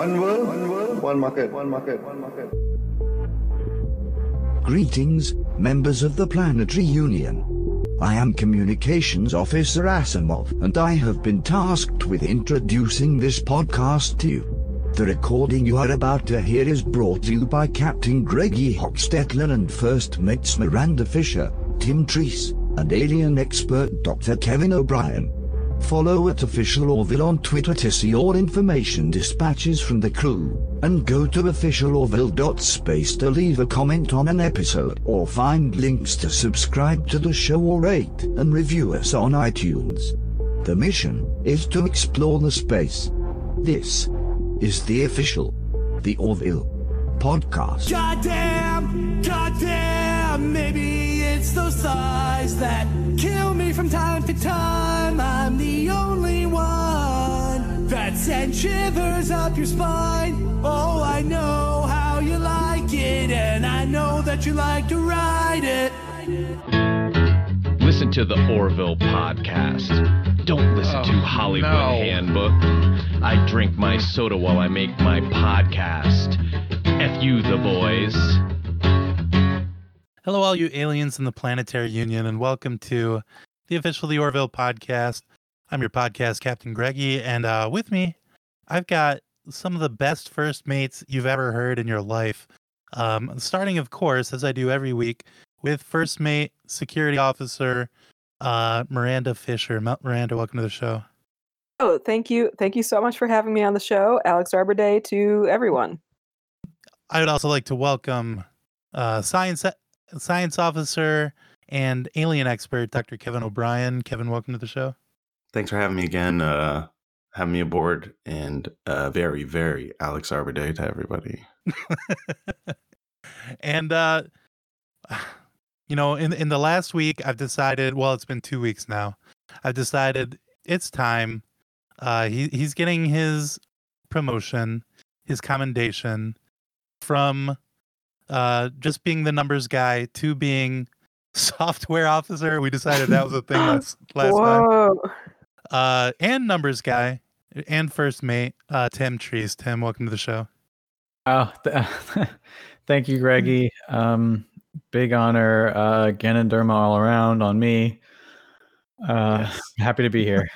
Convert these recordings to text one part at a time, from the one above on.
One world, one world, one market, one market, one market. Greetings, members of the Planetary Union. I am Communications Officer Asimov, and I have been tasked with introducing this podcast to you. The recording you are about to hear is brought to you by Captain Greggy Hochstetler and First Mates Miranda Fisher, Tim Treese, and alien expert Dr. Kevin O'Brien. Follow at Official Orville on Twitter to see all information dispatches from the crew, and go to officialorville.space to leave a comment on an episode or find links to subscribe to the show or rate and review us on iTunes. The mission is to explore the space. This is the official, the Orville podcast. Goddamn, goddamn, it's those thighs that kill me from time to time. I'm the only one that sends shivers up your spine. Oh, I know how you like it, and I know that you like to ride it. Listen to the Orville podcast. Don't listen to Oh, Hollywood no. Handbook. I drink my soda while I make my podcast. F you, the boys. Hello, all you aliens in the Planetary Union, and welcome to the official The Orville podcast. I'm your podcast captain, Greggy, and uh, with me, I've got some of the best first mates you've ever heard in your life. Um, starting, of course, as I do every week, with first mate security officer uh, Miranda Fisher. Miranda, welcome to the show. Oh, thank you. Thank you so much for having me on the show. Alex Arbor Day to everyone. I would also like to welcome uh, science science officer and alien expert Dr. Kevin O'Brien. Kevin, welcome to the show. Thanks for having me again, uh, having me aboard, and uh, very, very Alex Arbor Day to everybody. and uh you know, in in the last week I've decided, well, it's been 2 weeks now. I've decided it's time uh he he's getting his promotion, his commendation from uh just being the numbers guy to being software officer. We decided that was a thing last last time. Whoa. Uh and numbers guy and first mate uh Tim Trees. Tim, welcome to the show. Oh, th- thank you, Greggy. Um, big honor. Uh, Ganondorma all around on me. Uh, Yes. Happy to be here.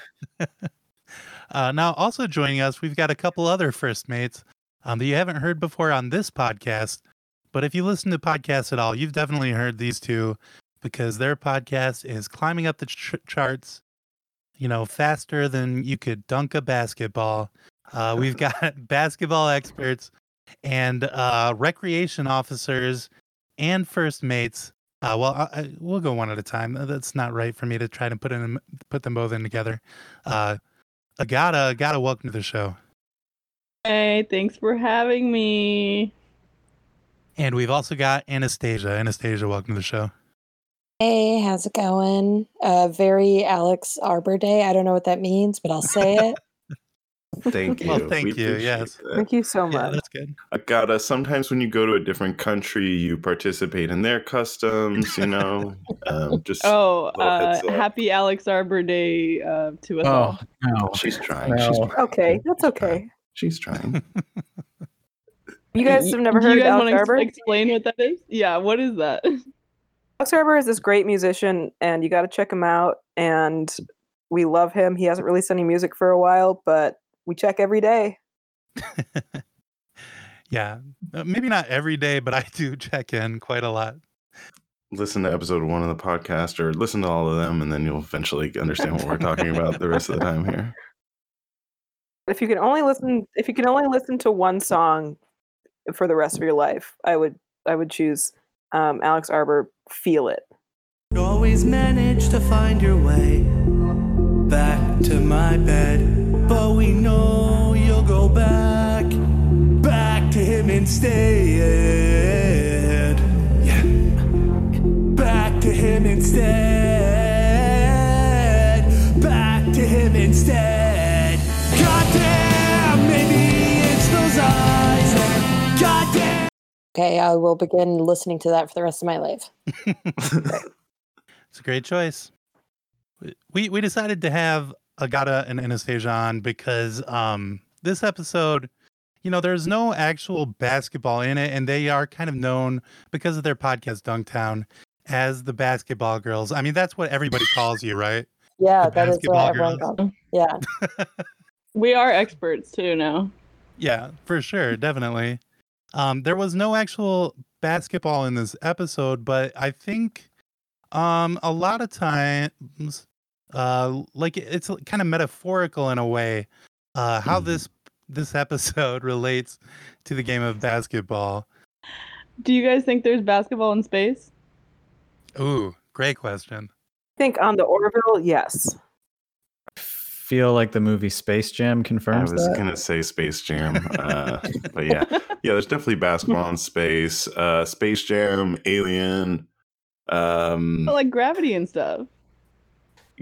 Uh, now, also joining us, we've got a couple other first mates um, that you haven't heard before on this podcast. But if you listen to podcasts at all, you've definitely heard these two because their podcast is climbing up the ch- charts, you know, faster than you could dunk a basketball. Uh, we've got basketball experts and uh, recreation officers and first mates. Uh, well, I, I, we'll go one at a time. That's not right for me to try to put in put them both in together. Uh, Agata, Agata, welcome to the show. Hey, thanks for having me. And we've also got Anastasia. Anastasia, welcome to the show. Hey, how's it going? Uh, very Alex Arbor Day. I don't know what that means, but I'll say it. Thank you. Well, thank We you, appreciate yes. that. Thank you so Yeah, much. that's good. I gotta. Sometimes when you go to a different country, you participate in their customs. You know, um, just Oh, uh, happy Alex Arbor Day uh, to us Oh all. no! she's trying. She's trying. Okay, that's She's okay. trying. She's trying. You guys have never do heard you guys Alex wanna explain what that is? Yeah, what is that? Alex Arbor is this great musician, and you got to check him out. And we love him. He hasn't released any music for a while, but we check every day. yeah, uh, maybe not every day, but I do check in quite a lot. listen to episode one of the podcast, or listen to all of them, and then you'll eventually understand what we're talking about the rest of the time here. If you can only listen, if you can only listen to one song for the rest of your life, I would, I would choose um, Alex Arbor. Feel it. Always manage to find your way back to my bed, but we know you'll go back, back to him instead. Yeah, back to him instead, back to him instead. Okay, I will begin listening to that for the rest of my life. It's a great choice. We we decided to have Agata and Anastasia on because um this episode, you know, there's no actual basketball in it, and they are kind of known because of their podcast Dunktown as the basketball girls. I mean, that's what everybody calls you, right? Yeah, The that is basketball what everyone calls them. Yeah. We are experts too now. Yeah, for sure, definitely. Um, there was no actual basketball in this episode, but I think um a lot of times uh like it's kind of metaphorical in a way uh how Mhm. this this episode relates to the game of basketball. Do you guys think there's basketball in space? Ooh, great question. I think on the Orville, yes. Feel like the movie Space Jam confirms. I was that. gonna say Space Jam, uh, but yeah, yeah. There's definitely basketball in space. Uh, Space Jam, Alien. Um, But like gravity and stuff.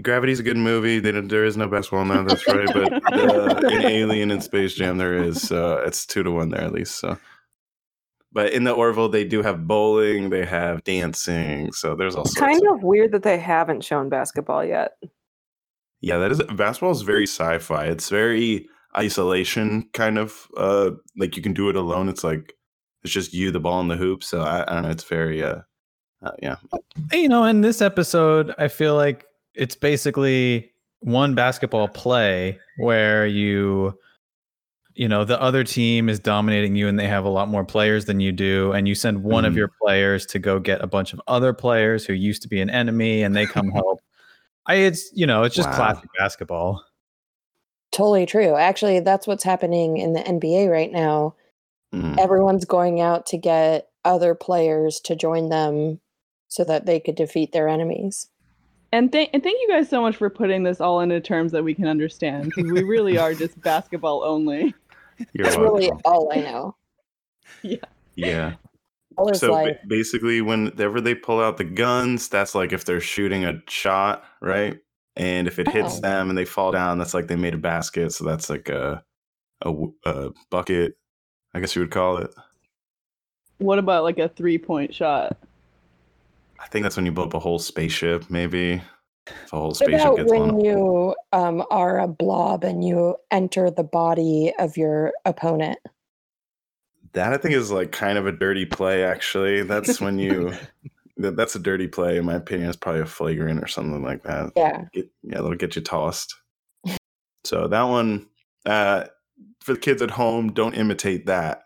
Gravity's a good movie. They don't- There is no basketball in that. That's right. But uh, in Alien and Space Jam, there is. Uh, it's two to one there at least. So, but in the Orville, they do have bowling. They have dancing. So there's all sorts. kind of, of weird that they haven't shown basketball yet. Yeah, that is basketball is very sci-fi. It's very isolation kind of. Uh, like you can do it alone. It's like it's just you, the ball, and the hoop. So I, I don't know. It's very. Uh, uh, yeah. you know, in this episode, I feel like it's basically one basketball play where you, you know, the other team is dominating you and they have a lot more players than you do. And you send one of Mhm. your players to go get a bunch of other players who used to be an enemy and they come help. I, it's, you know, it's just Wow. classic basketball. Totally true. Actually, that's what's happening in the NBA right now. Mhm. Everyone's going out to get other players to join them so that they could defeat their enemies. And thank and thank you guys so much for putting this all into terms that we can understand because we really are just basketball only. You're That's really welcome. all I know. Yeah. All is So ba- like, basically, whenever they pull out the guns, that's like if they're shooting a shot, right? And if it hits Oh. them and they fall down, that's like they made a basket. So that's like a a bucket, I guess you would call it. What about like a three point shot? I think that's when you blow up a whole spaceship, maybe. If a whole spaceship about gets when on. you um, are a blob and you enter the body of your opponent? That I think is like kind of a dirty play. Actually, that's when you. that- That's a dirty play, in my opinion. It's probably a flagrant or something like that. Yeah. get, yeah, that'll get you tossed. so that one, uh, for the kids at home, don't imitate that.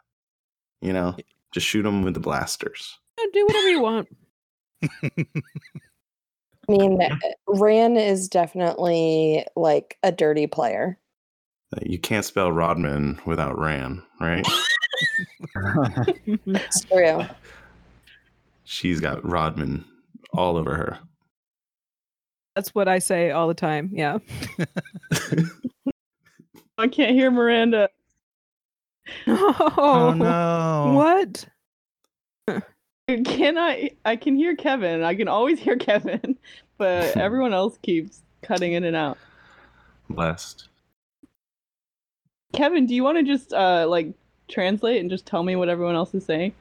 You know, just shoot them with the blasters. Do whatever you want. I mean, uh, Ran is definitely like a dirty player. You can't spell Rodman without Ran, right? It's true. She's got Rodman all over her. That's what I say all the time. Yeah. I can't hear Miranda. Oh, Oh no. What? Can I? I can hear Kevin. I can always hear Kevin, but everyone else keeps cutting in and out. Blessed. Kevin, do you want to just uh like translate and just tell me what everyone else is saying?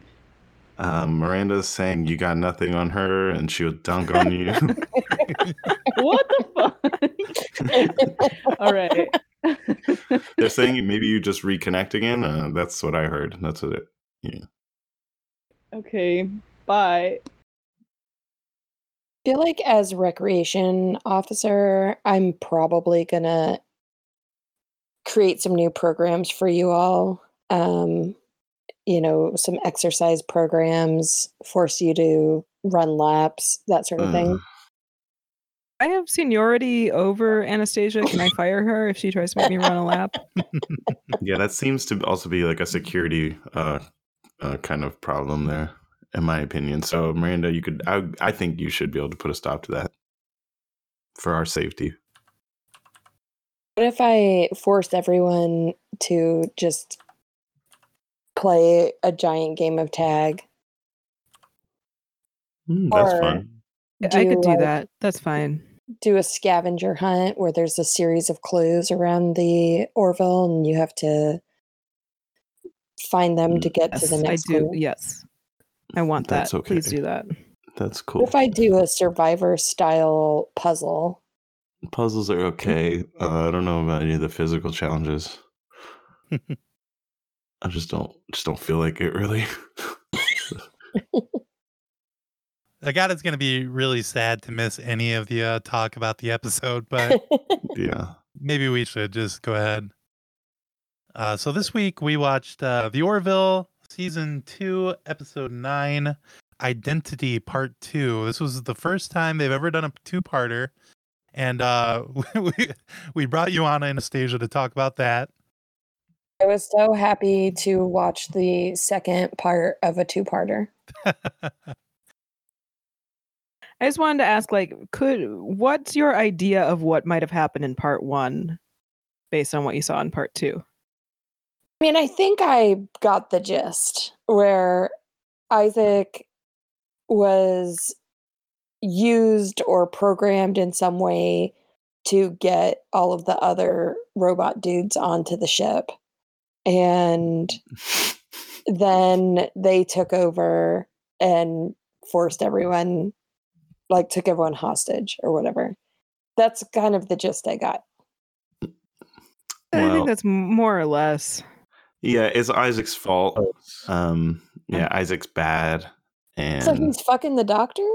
Um, Miranda's saying you got nothing on her, and she'll dunk on you. What the fuck? All right. They're saying maybe you just reconnect again. Uh, that's what I heard. That's what it. Yeah. Okay. Bye. feel like as recreation officer, I'm probably gonna create some new programs for you all. Um, you know, some exercise programs, force you to run laps, that sort of thing. Uh, I have seniority over Anastasia. Can I fire her if she tries to make me run a lap? yeah, that seems to also be like a security uh, uh, kind of problem there, in my opinion. So, Miranda, you could, I, I think you should be able to put a stop to that for our safety. What if I forced everyone to just play a giant game of tag? Mm, that's Or fun. I could do like, that. That's fine. Do a scavenger hunt where there's a series of clues around the Orville and you have to find them to get to Yes, the I next do. clue. Yes. I want That's that. Please do that. That's cool. if I do a survivor style puzzle? Puzzles are okay. Uh, I don't know about any of the physical challenges. I just don't just don't feel like it really. I got it's going to be really sad to miss any of the uh, talk about the episode, but yeah. maybe we should just go ahead. Uh, so this week we watched uh, The Orville season two, episode nine, Identity Part Two. This was the first time they've ever done a two-parter, and uh, we we brought you on Anastasia to talk about that. I was so happy to watch the second part of a two-parter. I just wanted to ask, like, could what's your idea of what might have happened in part one, based on what you saw in part two? I mean, I think I got the gist where Isaac was used or programmed in some way to get all of the other robot dudes onto the ship. And then they took over and forced everyone, like, took everyone hostage or whatever. That's kind of the gist I got. I think that's more or less. Yeah, it's Isaac's fault. Um, yeah, Isaac's bad, and So he's fucking the doctor?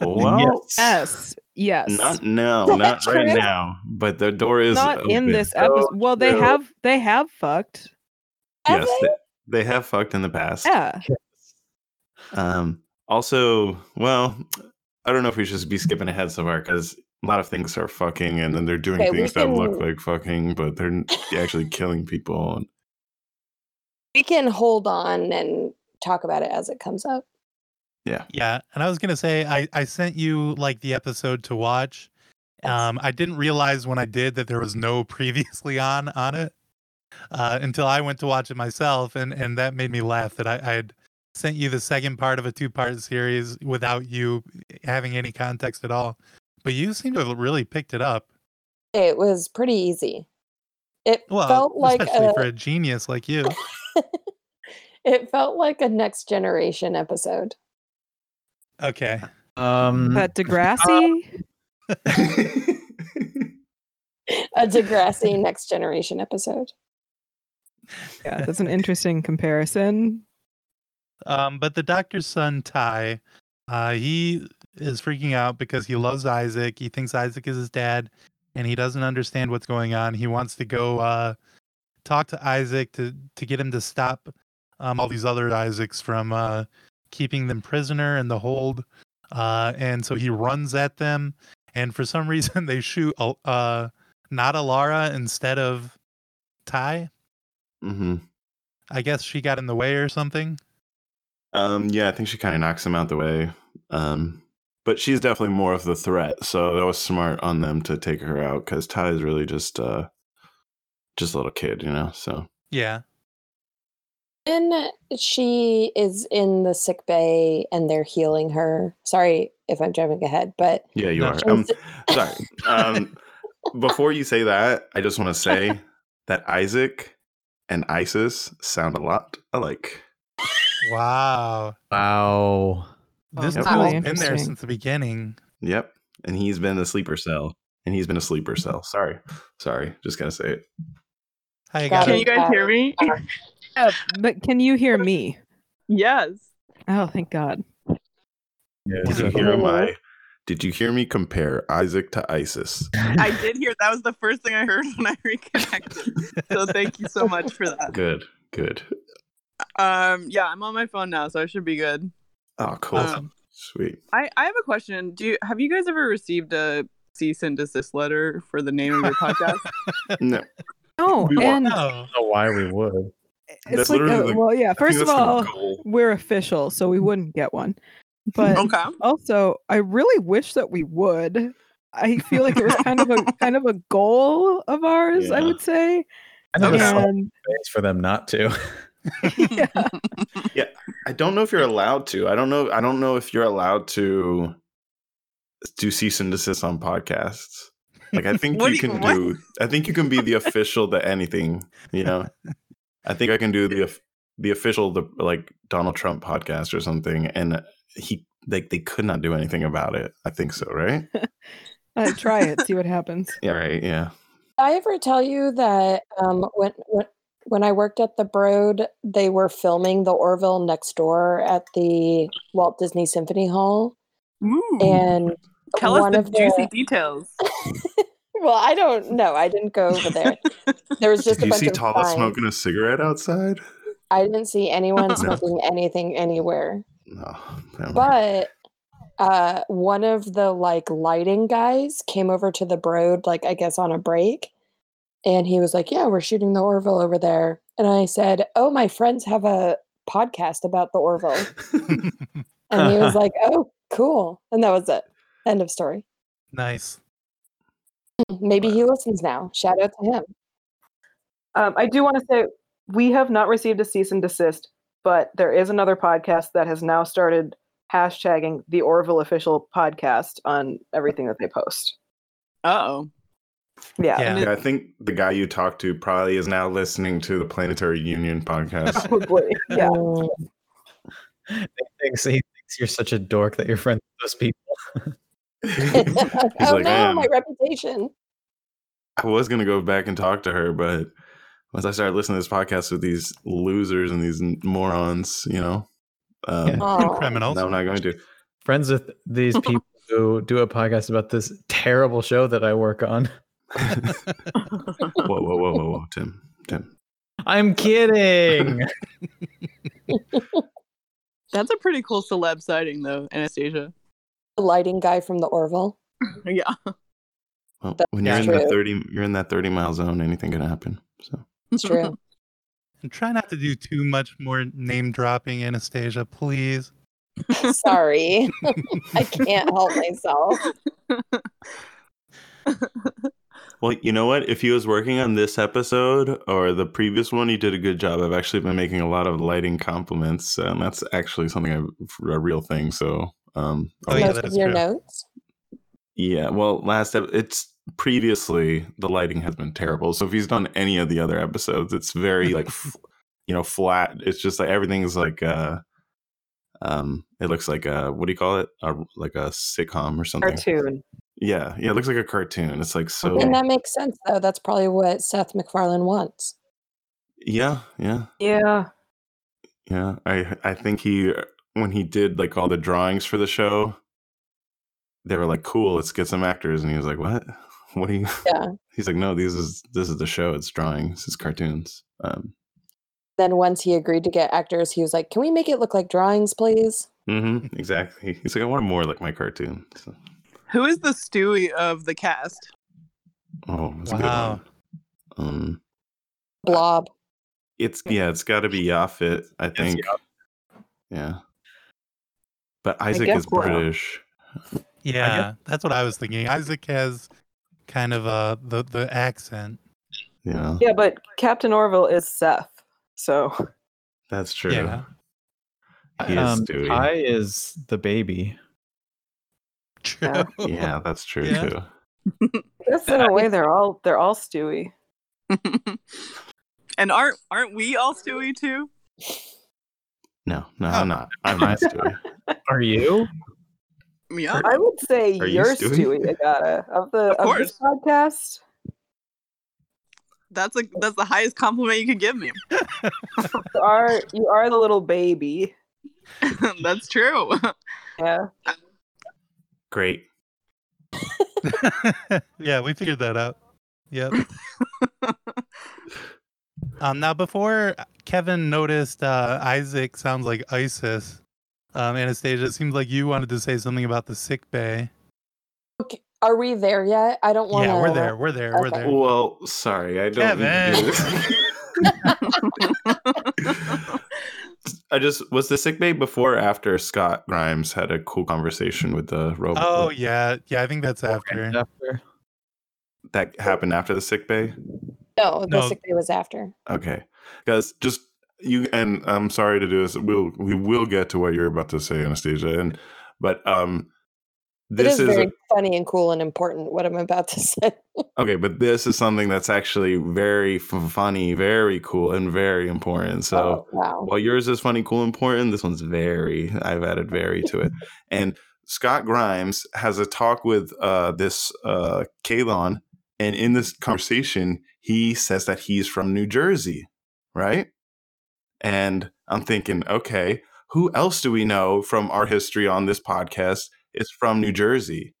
well, Yes, yes. Not no, Is that not right true? now. But the door is Not in open. this episode. Well, they true. have they have fucked. Have Yes, they? they, they have fucked in the past. Yeah. Um, also, well, I don't know if we should be skipping ahead so far because a lot of things are fucking, and then they're doing Okay, we things that look like fucking, but they're actually killing people. And We can hold on and talk about it as it comes up. Yeah, Yeah, and I was gonna say I I sent you like the episode to watch. Um, I didn't realize when I did that there was no previously on on it uh, until I went to watch it myself, and and that made me laugh that I, I had sent you the second part of a two part series without you having any context at all. But you seem to have really picked it up. It was pretty easy. It Well, felt like especially a, for a genius like you. it felt like a next generation episode. Okay. Um, But Degrassi, A Degrassi next generation episode. yeah, that's an interesting comparison. Um, but the doctor's son Ty, uh, he is freaking out because he loves Isaac. He thinks Isaac is his dad, and he doesn't understand what's going on. He wants to go uh, talk to Isaac to to get him to stop um, all these other Isaacs from uh, keeping them prisoner in the hold. Uh, and so he runs at them, and for some reason they shoot uh, not Alara instead of Ty. hmm I guess she got in the way or something. um, yeah, I think she kind of knocks him out the way. Um, but she's definitely more of the threat, so that was smart on them to take her out because Ty is really just uh, just a little kid, you know. So Yeah. When she is in the sick bay and they're healing her. Sorry if I'm jumping ahead, but yeah, you are. sure. Um, sorry. Um, before you say that, I just want to say that Isaac and Isis sound a lot alike. Wow. wow. This Yep. tool's Really been there since the beginning. Yep. And he's been the sleeper cell. And he's been a sleeper cell. Sorry. Sorry. Just gonna say it. How you Got got it. Can you guys hear me? Yeah, but can you hear me? yes. Oh, thank God. Did you hear my did you hear me compare Isaac to Isis? I did hear that was the first thing I heard when I reconnected. so thank you so much for that. Good. Good. Um yeah, I'm on my phone now, so I should be good. Oh, cool. Um, Sweet. I, I have a question. Do you have you guys ever received a cease and desist letter for the name of your podcast? No. Oh, We and No. I don't know why we would. It's That's like, literally the- well, yeah. First of all, goal. we're official, so we wouldn't get one. But okay. also, I really wish that we would. I feel like it was kind of a kind of a goal of ours. I would say. I think it's And space for them not to. yeah, yeah, I don't know if you're allowed to. I don't know. I don't know if you're allowed to do cease and desist on podcasts. Like I think you do you- can what? do. I think you can be the official to anything. You know. I think I can do the the official the like Donald Trump podcast or something, and he like they could not do anything about it. I think so, right? uh, try it. See what happens. Yeah. Right. Yeah. Did I ever tell you that um, when when when I worked at the Broad, they were filming the Orville next door at the Walt Disney Symphony Hall, Ooh. and Tell us one the of the- juicy details. well, I don't know. I didn't go over there. There was just Did a you bunch see of Talla signs. smoking a cigarette outside? I didn't see anyone No. smoking anything anywhere. No. never. But uh one of the like lighting guys came over to the Broad, like I guess on a break, and he was like, Yeah, we're shooting the Orville over there. And I said, Oh, my friends have a podcast about the Orville. And he was like, Oh, cool. And that was it. End of story. nice. Maybe he listens now. Shout out to him. Um, I do want to say we have not received a cease and desist, but there is another podcast that has now started hashtagging the Orville official podcast on everything that they post. Oh. Yeah. Yeah. Yeah, I think the guy you talked to probably is now listening to the Planetary Union podcast. Probably. Yeah. Mm, He thinks, he thinks you're such a dork that you're friends with those people. oh like, no, "I my reputation. I was gonna go back and talk to her, but once I started listening to this podcast with these losers and these morons, you know, um, Yeah. Criminals. no, I'm not going to. Friends with these people who do a podcast about this terrible show that I work on. Whoa, whoa, whoa, whoa, whoa, Tim, Tim. I'm kidding. That's a pretty cool celeb sighting, though, Anastasia. The lighting guy from the Orville. Yeah. Well, That's when you're in the thirty, you're in that thirty mile zone. Anything can happen. So It's true. And try not to do too much more name dropping, Anastasia, please. Sorry. I can't help myself. Well, you know what? If he was working on this episode or the previous one, he did a good job. I've actually been making a lot of lighting compliments, and that's actually something I, a real thing. So, um, Oh, yeah, Most that of your true. notes. yeah. Well, last ep- it's previously the lighting has been terrible. So if he's done any of the other episodes, it's very like, f- you know, flat. It's just like everything's like, uh, um, it looks like a what do you call it? A, like a sitcom or something. Cartoon. Yeah, yeah. It looks like a cartoon. It's like so. And that makes sense, though. That's probably what Seth MacFarlane wants. Yeah, yeah. Yeah. Yeah, I I think he when he did like all the drawings for the show, they were like, "Cool, let's get some actors," and he was like, "What? What are you?" Yeah. He's like, "No, this is this is the show. It's drawings. It's cartoons." Um, Then once he agreed to get actors, he was like, "Can we make it look like drawings, please?" Mm-hmm, exactly. He's like, "I want more like my cartoon." So, Who is the Stewie of the cast? oh, that's a Wow. good one. Um, Blob. it's yeah, it's got to be Yaphit, I think. Yeah, but Isaac is so. British. Yeah, that's what I was thinking. Isaac has kind of uh the the accent. Yeah, Yeah, but Captain Orville is Seth. So that's true. Yeah. He is um, Stewie. Ty is the baby. True. Yeah. Yeah, that's true Yeah. too. I guess in a way they're all they're all Stewie. and aren't aren't we all Stewie too? No, no, Oh. I'm not. I'm not Stewie. Are you? Yeah. I would say Are you you're Stewie? Stewie, Agata, of the Of of, this podcast. That's a that's the highest compliment you could give me. You are you are the little baby. that's true. Yeah. Great. yeah, we figured that out. Yep. um, now, before Kevin noticed uh, Isaac sounds like ISIS, um, Anastasia, it seems like you wanted to say something about the sick bay. Okay, are we there yet? I don't want to. Yeah, we're there. We're there. We're there. Well, sorry, I don't. need to do this. I just was the sick bay before or after Scott Grimes had a cool conversation with the robot. Oh yeah, yeah. I think that's after. After. that happened after the sick bay. No, the No. sick bay was after. Okay, guys, just you and I'm sorry to do this. We'll we will get to what you're about to say, Anastasia, and but um, It this is is, very a- funny and cool and important what I'm about to say. okay, but this is something that's actually very f- funny, very cool, and very important. So. oh, wow. While yours is funny, cool, important, this one's very. I've added very to it. And Scott Grimes has a talk with uh, this uh, Kaylon, and in this conversation, he says that he's from New Jersey. right? And I'm thinking, okay, who else do we know from our history on this podcast is from New Jersey?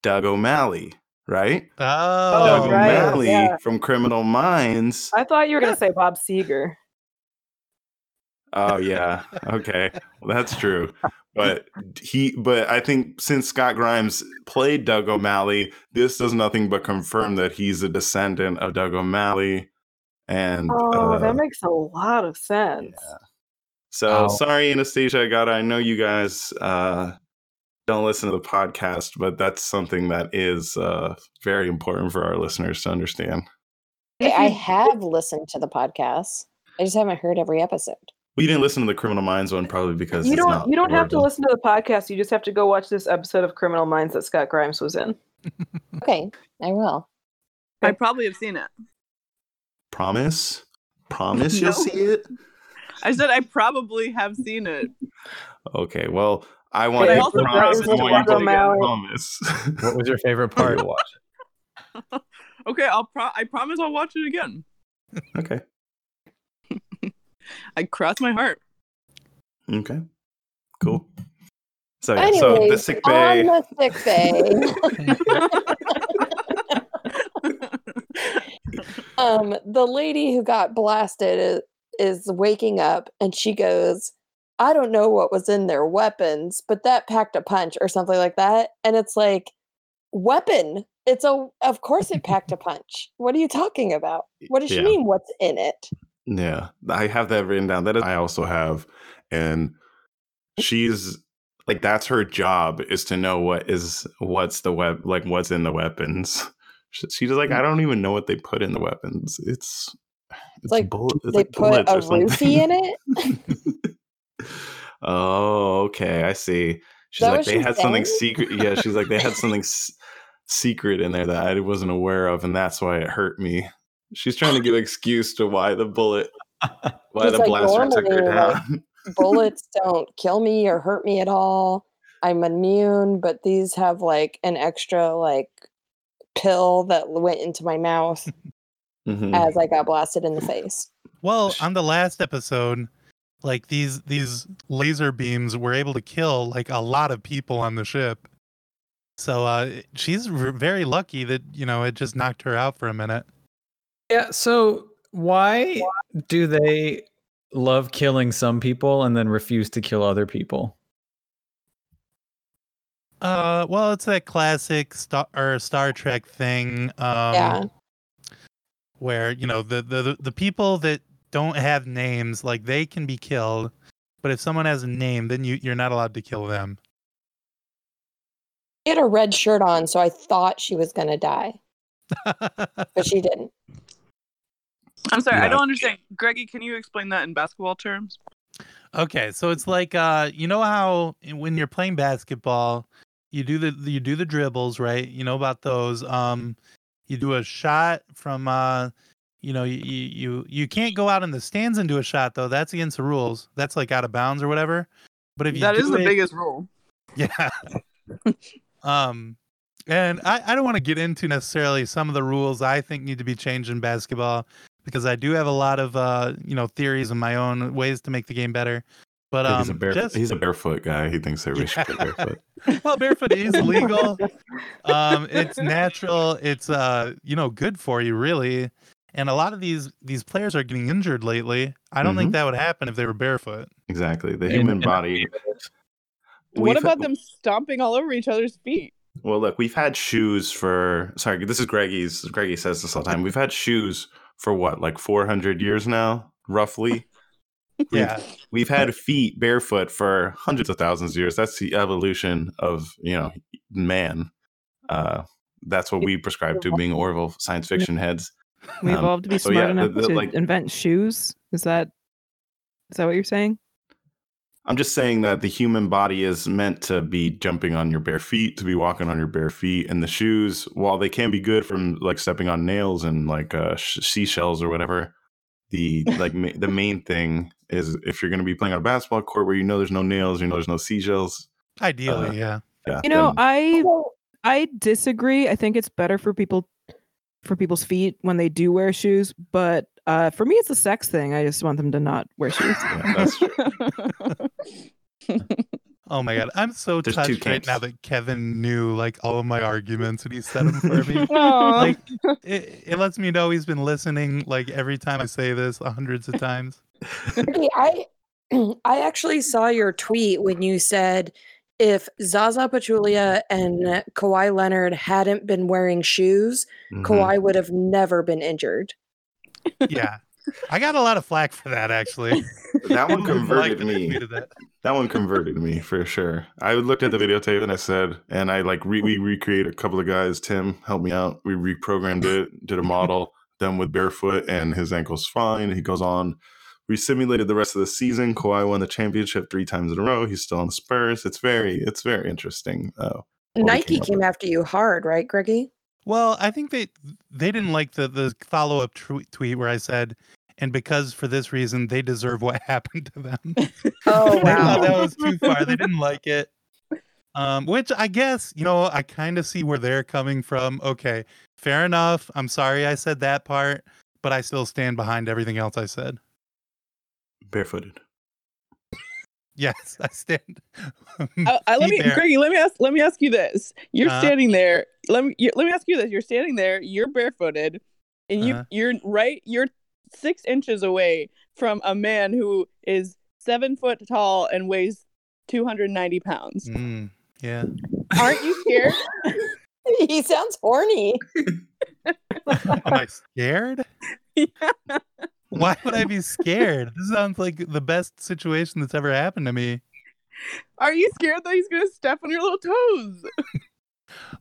Doug O'Malley, right? Oh, Doug right, O'Malley yeah. from Criminal Minds. I thought you were gonna say Bob Seger. Oh yeah. Okay. Well, that's true. But he but I think since Scott Grimes played Doug O'Malley, this does nothing but confirm that he's a descendant of Doug O'Malley. And Oh, uh, that makes a lot of sense. Yeah. so Wow. sorry, Anastasia, I got I know you guys uh don't listen to the podcast, but that's something that is uh very important for our listeners to understand. I have listened to the podcast. I just haven't heard every episode. We didn't listen to the Criminal Minds one probably because You it's don't not you don't have to listen to the podcast. You just have to go watch this episode of Criminal Minds that Scott Grimes was in. Okay, I will. I probably have seen it. Promise? Promise No. you'll see it? I said I probably have seen it. Okay, well, I want But you to promise. promise I want you to promise. What was your favorite part? You'll watch Okay, I'll pro- I promise I'll watch it again. Okay. I cross my heart. Okay. Cool. So yeah, so the sick bay. on the sick bay. um, the lady who got blasted is, is waking up and she goes, I don't know what was in their weapons, but that packed a punch or something like that. And it's like, weapon. It's a, of course it packed a punch. What are you talking about? What does she mean? What's in it? Yeah, I have that written down. That is, I also have, and she's like that's her job is to know what is what's the web like what's in the weapons. She- She's like, I mm. don't even know what they put in the weapons. It's it's like bullet- it's they like put a roofie in it. oh, okay, I see. She's like they she's had something secret. Yeah, she's like they had something s- secret in there that I wasn't aware of, and that's why it hurt me. She's trying to give excuse to why the bullet, why the like, blaster took her "Normally, like, down. bullets don't kill me or hurt me at all. I'm immune, but these have like an extra like pill that went into my mouth Mhm. as I got blasted in the face. Well, on the last episode, like these these laser beams were able to kill like a lot of people on the ship. So uh she's r- very lucky that, you know, it just knocked her out for a minute. Yeah. So why do they love killing some people and then refuse to kill other people? Uh well, it's that classic Star or Star Trek thing um yeah. where, you know, the the the people that don't have names, like they can be killed, but if someone has a name, then you you're not allowed to kill them. She had a red shirt on, so I thought she was gonna die, but she didn't. I'm sorry, I don't understand. Greggy, can you explain that in basketball terms? Okay, so it's like uh you know how when you're playing basketball, you do the you do the dribbles, right? You know about those. Um you do a shot from uh you know, you you you can't go out in the stands and do a shot though. That's against the rules. That's like out of bounds or whatever. But if you That is the it- biggest rule. Yeah. um and I, I don't want to get into necessarily some of the rules I think need to be changed in basketball because I do have a lot of uh you know theories of my own ways to make the game better. But um he's a bare, just he's a barefoot guy. He thinks everybody should play Yeah. barefoot. well barefoot is legal. um it's natural, it's uh you know good for you really. And a lot of these these players are getting injured lately. I don't Mhm. think that would happen if they were barefoot. Exactly. The human and- body. what about them stomping all over each other's feet? Well, look, we've had shoes for. Sorry, this is Greggy's. Greggy says this all the time. We've had shoes for what, like 400 years now, roughly. Yeah. We've had feet barefoot for hundreds of thousands of years. That's the evolution of, you know, man. Uh, that's what we prescribe to being Orville science fiction heads. We Um, evolved to be so smart yeah, enough the- the, to like- invent shoes. Is that is that what you're saying? I'm just saying that the human body is meant to be jumping on your bare feet, to be walking on your bare feet, and the shoes, while they can be good from like stepping on nails and like uh, sh- seashells or whatever, the like ma- the main thing is if you're going to be playing on a basketball court where you know there's no nails, you know there's no seashells. Ideally, Uh, yeah. Yeah, You know, then- I Well, I disagree. I think it's better for people for people's feet when they do wear shoes, but Uh, for me, it's a sex thing. I just want them to not wear shoes. that's true. Oh my god, I'm so There's touched right now that Kevin knew like all of my arguments and he said them for me. Aw. like it, it lets me know he's been listening like every time I say this hundreds of times. Ricky, I I actually saw your tweet when you said if Zaza Pachulia and Kawhi Leonard hadn't been wearing shoes, Mhm. Kawhi would have never been injured. Yeah. I got a lot of flack for that actually. That one converted me. that. That one converted me for sure. I looked at the videotape and I said, and I like re- we recreate a couple of guys. Tim helped me out. We reprogrammed it, did a model, them with barefoot, and his ankle's fine. He goes on. We simulated the rest of the season. Kawhi won the championship three times in a row. He's still on the Spurs. It's very, it's very interesting. Uh, Nike came came after you hard, right, Greggy? Well, I think they they didn't like the the follow up tw- tweet where I said, and because for this reason they deserve what happened to them. Oh wow, thought that was too far. They didn't like it. Um, which I guess you know I kind of see where they're coming from. Okay, fair enough. I'm sorry I said that part, but I still stand behind everything else I said. Barefooted. Yes, I stand. Uh, uh, let me, fair. Greggy. Let me ask. Let me ask you this. You're Uh-huh. standing there. Let me. You, let me ask you this. You're standing there. You're barefooted, and you Uh-huh. you're right. You're six inches away from a man who is seven foot tall and weighs 290 pounds. Mm, yeah. Aren't you scared? he sounds horny. Am I scared? Why would I be scared? This sounds like the best situation that's ever happened to me. Are you scared that he's gonna step on your little toes?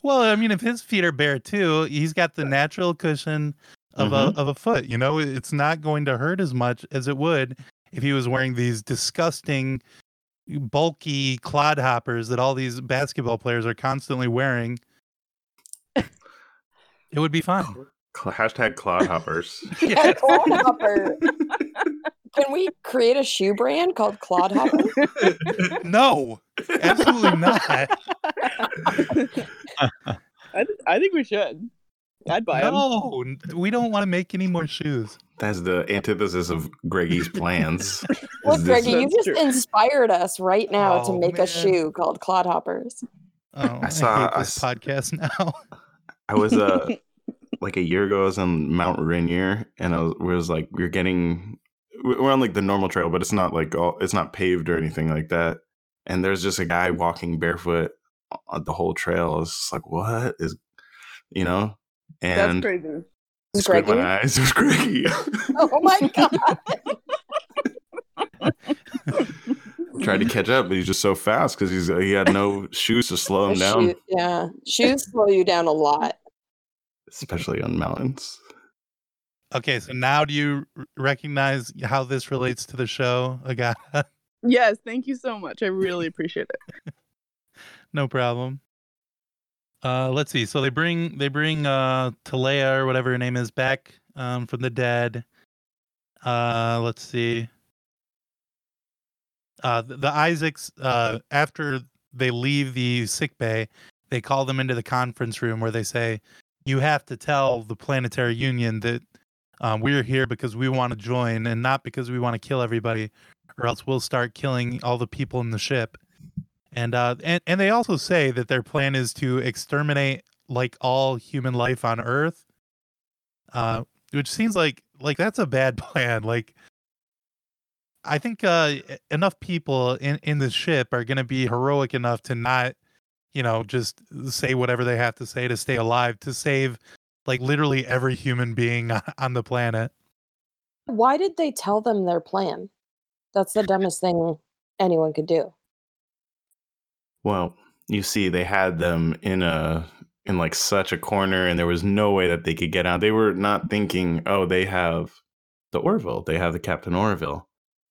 Well, I mean, if his feet are bare too, he's got the natural cushion of Mhm. a of a foot. You know, it's not going to hurt as much as it would if he was wearing these disgusting, bulky clodhoppers that all these basketball players are constantly wearing. It would be fine. Cl- Hashtag clodhoppers. Yeah, Clodhopper. Can we create a shoe brand called Clodhopper? No, absolutely not. I, th- I think we should. I'd buy them. No, n- we don't want to make any more shoes. That's the antithesis of Greggy's plans. Look, Is Greggy, you just true. inspired us right now to Oh, make man. a shoe called Clodhoppers. Oh, I, saw- hate this s- podcast now. I was uh like a year ago. I was on Mount Rainier, and I was, was like, we are getting, we're on like the normal trail, but it's not like all, it's not paved or anything like that. And there's just a guy walking barefoot on the whole trail. I was just like, what is, you know? And That's crazy. Greggy? my eyes. It was Greggy. Oh my god! Tried to catch up, but he's just so fast because he's he had no shoes to slow him down, shoe- yeah, shoes slow you down a lot. Especially on mountains. Okay, so now do you recognize how this relates to the show, Agata? Yes, thank you so much. I really appreciate it. no problem. Uh, let's see. So they bring they bring uh Talea or whatever her name is back um from the dead. Uh, let's see. Uh, the, the Isaacs uh after they leave the sick bay, they call them into the conference room where they say, "You have to tell the Planetary Union that um, we're here because we want to join and not because we want to kill everybody, or else we'll start killing all the people in the ship." And uh, and and they also say that their plan is to exterminate like all human life on Earth. Uh, which seems like like that's a bad plan. Like, I think uh, enough people in in the ship are going to be heroic enough to not, you know, just say whatever they have to say to stay alive to save like literally every human being on the planet. Why did they tell them their plan? That's the dumbest thing anyone could do. Well, you see, they had them in a in like such a corner, and there was no way that they could get out. They were not thinking, "Oh, they have the Orville. They have the Captain Orville."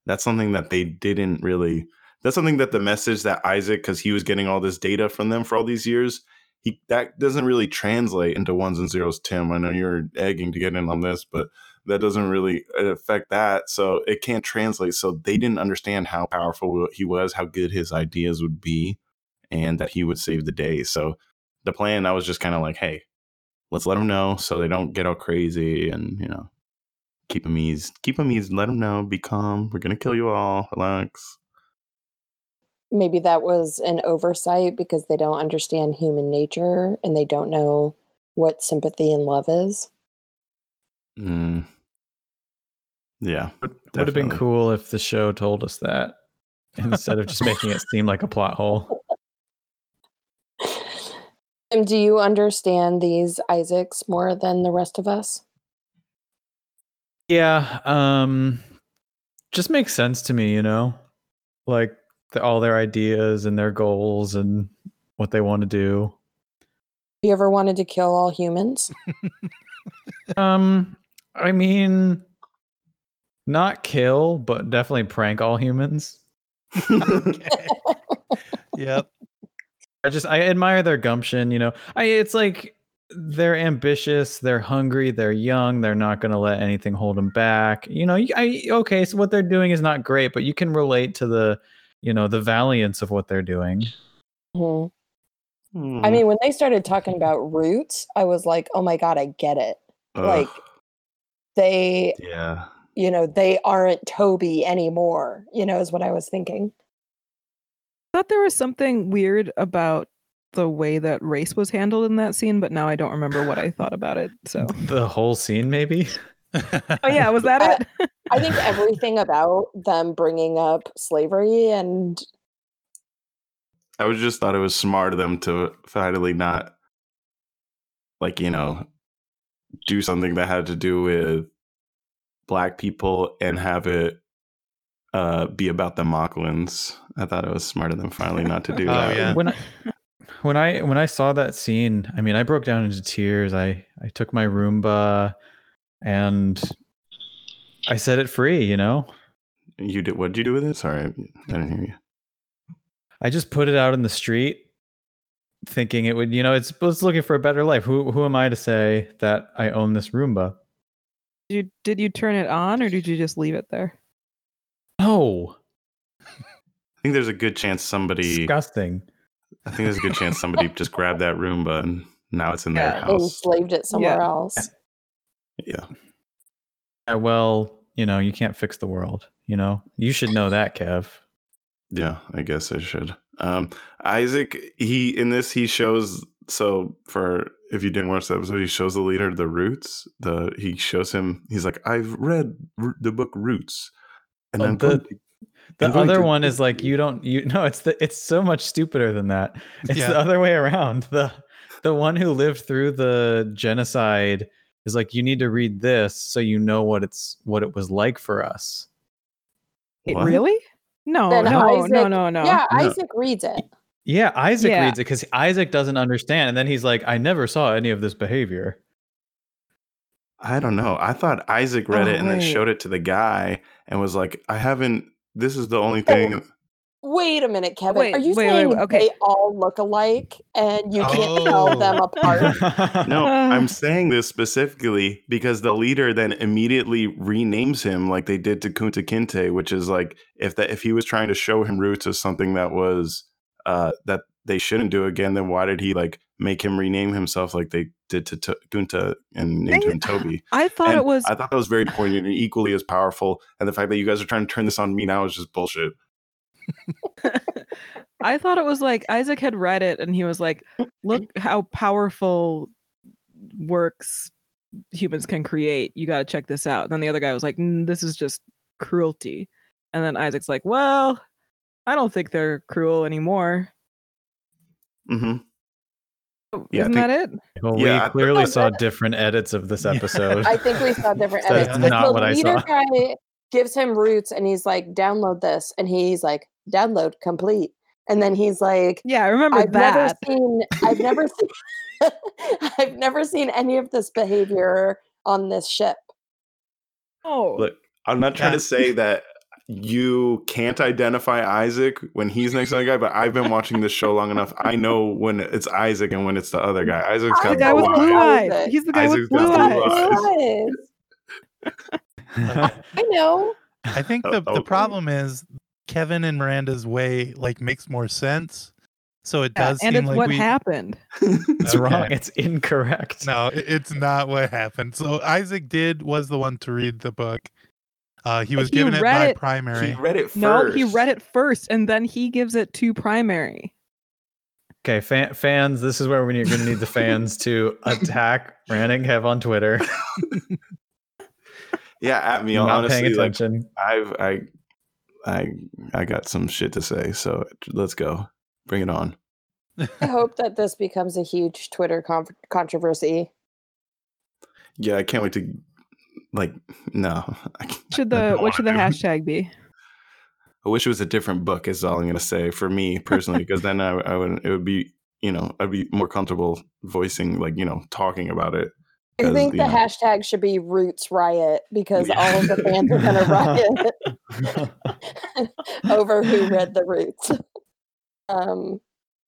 That's something that they didn't really. That's something that the message that Isaac, because he was getting all this data from them for all these years, he that doesn't really translate into ones and zeros. Tim, I know you're egging to get in on this, but that doesn't really uh, affect that. So it can't translate. So they didn't understand how powerful he was, how good his ideas would be and that he would save the day. So the plan, I was just kind of like, hey, let's let them know so they don't get all crazy and, you know, keep them eased. Keep them eased. Let him know. Be calm. We're gonna kill you all. Relax. Maybe that was an oversight because they don't understand human nature and they don't know what sympathy and love is. Mm. Yeah. That would have been cool if the show told us that instead of just making it seem like a plot hole. And do you understand these Isaacs more than the rest of us? Yeah, um just makes sense to me, you know? Like the, all their ideas and their goals and what they want to do. You ever wanted to kill all humans? Um I mean not kill, but definitely prank all humans. Yep. I just I admire their gumption, you know. I it's like they're ambitious, they're hungry, they're young, they're not going to let anything hold them back. You know, I okay, so what they're doing is not great, but you can relate to the, you know, the valiance of what they're doing. Mhm. Hmm. I mean, when they started talking about roots, I was like, oh my God, I get it. Ugh, Like, they, yeah. you know, they aren't Toby anymore, you know, is what I was thinking. I thought there was something weird about the way that race was handled in that scene, but now I don't remember what I thought about it. So, The whole scene maybe. oh yeah, was that it? I think everything about them bringing up slavery and I was just thought it was smart of them to finally not, like you know, do something that had to do with black people and have it uh, be about the Moclans. I thought it was smart of them finally not to do Oh, that. yeah. When I when I when I saw that scene, I mean, I broke down into tears. I I took my Roomba and I set it free, you know? You did what did you do with it? Sorry, I didn't hear you. I just put it out in the street thinking it would, you know, it's it's looking for a better life. Who who am I to say that I own this Roomba? Did you did you turn it on or did you just leave it there? No. I think there's a good chance somebody. Disgusting. I think there's a good chance somebody just grabbed that Roomba and now it's in their house. enslaved it somewhere else. Yeah. Uh, well, you know, you can't fix the world, you know? You should know that, Kev. Yeah, I guess I should. Um, Isaac, he in this he shows so for if you didn't watch the episode, he shows the leader the roots. The he shows him. He's like, I've read r- the book Roots, and Oh, I'm the- going to, The I'm other to- one is like you don't you no, it's the it's so much stupider than that. It's Yeah. the other way around. The the one who lived through the genocide is like you need to read this so you know what it's what it was like for us. Wait, What? really? No, no, no, Isaac- no, no. Yeah, No. Isaac reads it. Yeah, Isaac Yeah. reads it because Isaac doesn't understand, and then he's like, "I never saw any of this behavior." I don't know. I thought Isaac read Oh, it and then showed it to the guy and was like, I haven't. This is the only thing. Wait a minute, Kevin. Wait, Are you wait, wait, saying wait, okay. they all look alike and you can't tell them Oh. apart? No, I'm saying this specifically because the leader then immediately renames him like they did to Kunta Kinte, which is like if that if he was trying to show him roots as something that was uh that they shouldn't do again, then why did he like make him rename himself like they did to, to Kunta and named Dang him. Toby? I thought And it was I thought that was very poignant and equally as powerful. And the fact that you guys are trying to turn this on me now is just bullshit. I thought it was like Isaac had read it and he was like, "Look how powerful works humans can create. You got to check this out." And then the other guy was like, "Mm, "This is just cruelty." And then Isaac's like, "Well, I don't think they're cruel anymore." Mm-hmm. Oh, yeah, Isn't think- that it? Well, Yeah, we clearly saw that- different edits of this episode. I think we saw different edits. but not the what I leader saw. guy gives him roots and he's like, download this. And he's like, download complete. And then he's like, Yeah, I remember I've never that. seen I've never seen I've never seen any of this behavior on this ship. Oh, Look, I'm not trying Yeah. to say that you can't identify Isaac when he's next to the guy, but I've been watching this show long enough. I know when it's Isaac and when it's the other guy. Isaac's The got the guy blue with blue eyes. eyes. He's the guy Isaac's with blue got blue eyes. eyes. I know. I think Oh, the, oh, the oh, oh. problem is Kevin and Miranda's way like makes more sense So it Yeah, does and it's like what we, happened. It's wrong. It's incorrect. No, it's not what happened. So Isaac did was the one to read the book. Uh, he was He given it read by it- primary. He read it first. No, he read it first, and then he gives it to primary. Okay, fan, fans, this is where we're going to need the fans to attack Ranning Hev on Twitter. Yeah, at me. Not honestly, paying like, attention. I've I I I got some shit to say, so let's go. Bring it on. I hope that this becomes a huge Twitter con- controversy. Yeah, I can't wait to like no. Should the what should the hashtag be? I wish it was a different book. Is all I'm gonna say for me personally, because then I, I would it would be you know I'd be more comfortable voicing like you know talking about it. I think the know, hashtag should be Roots Riot because all of the fans are going to riot over who read the Roots. Um,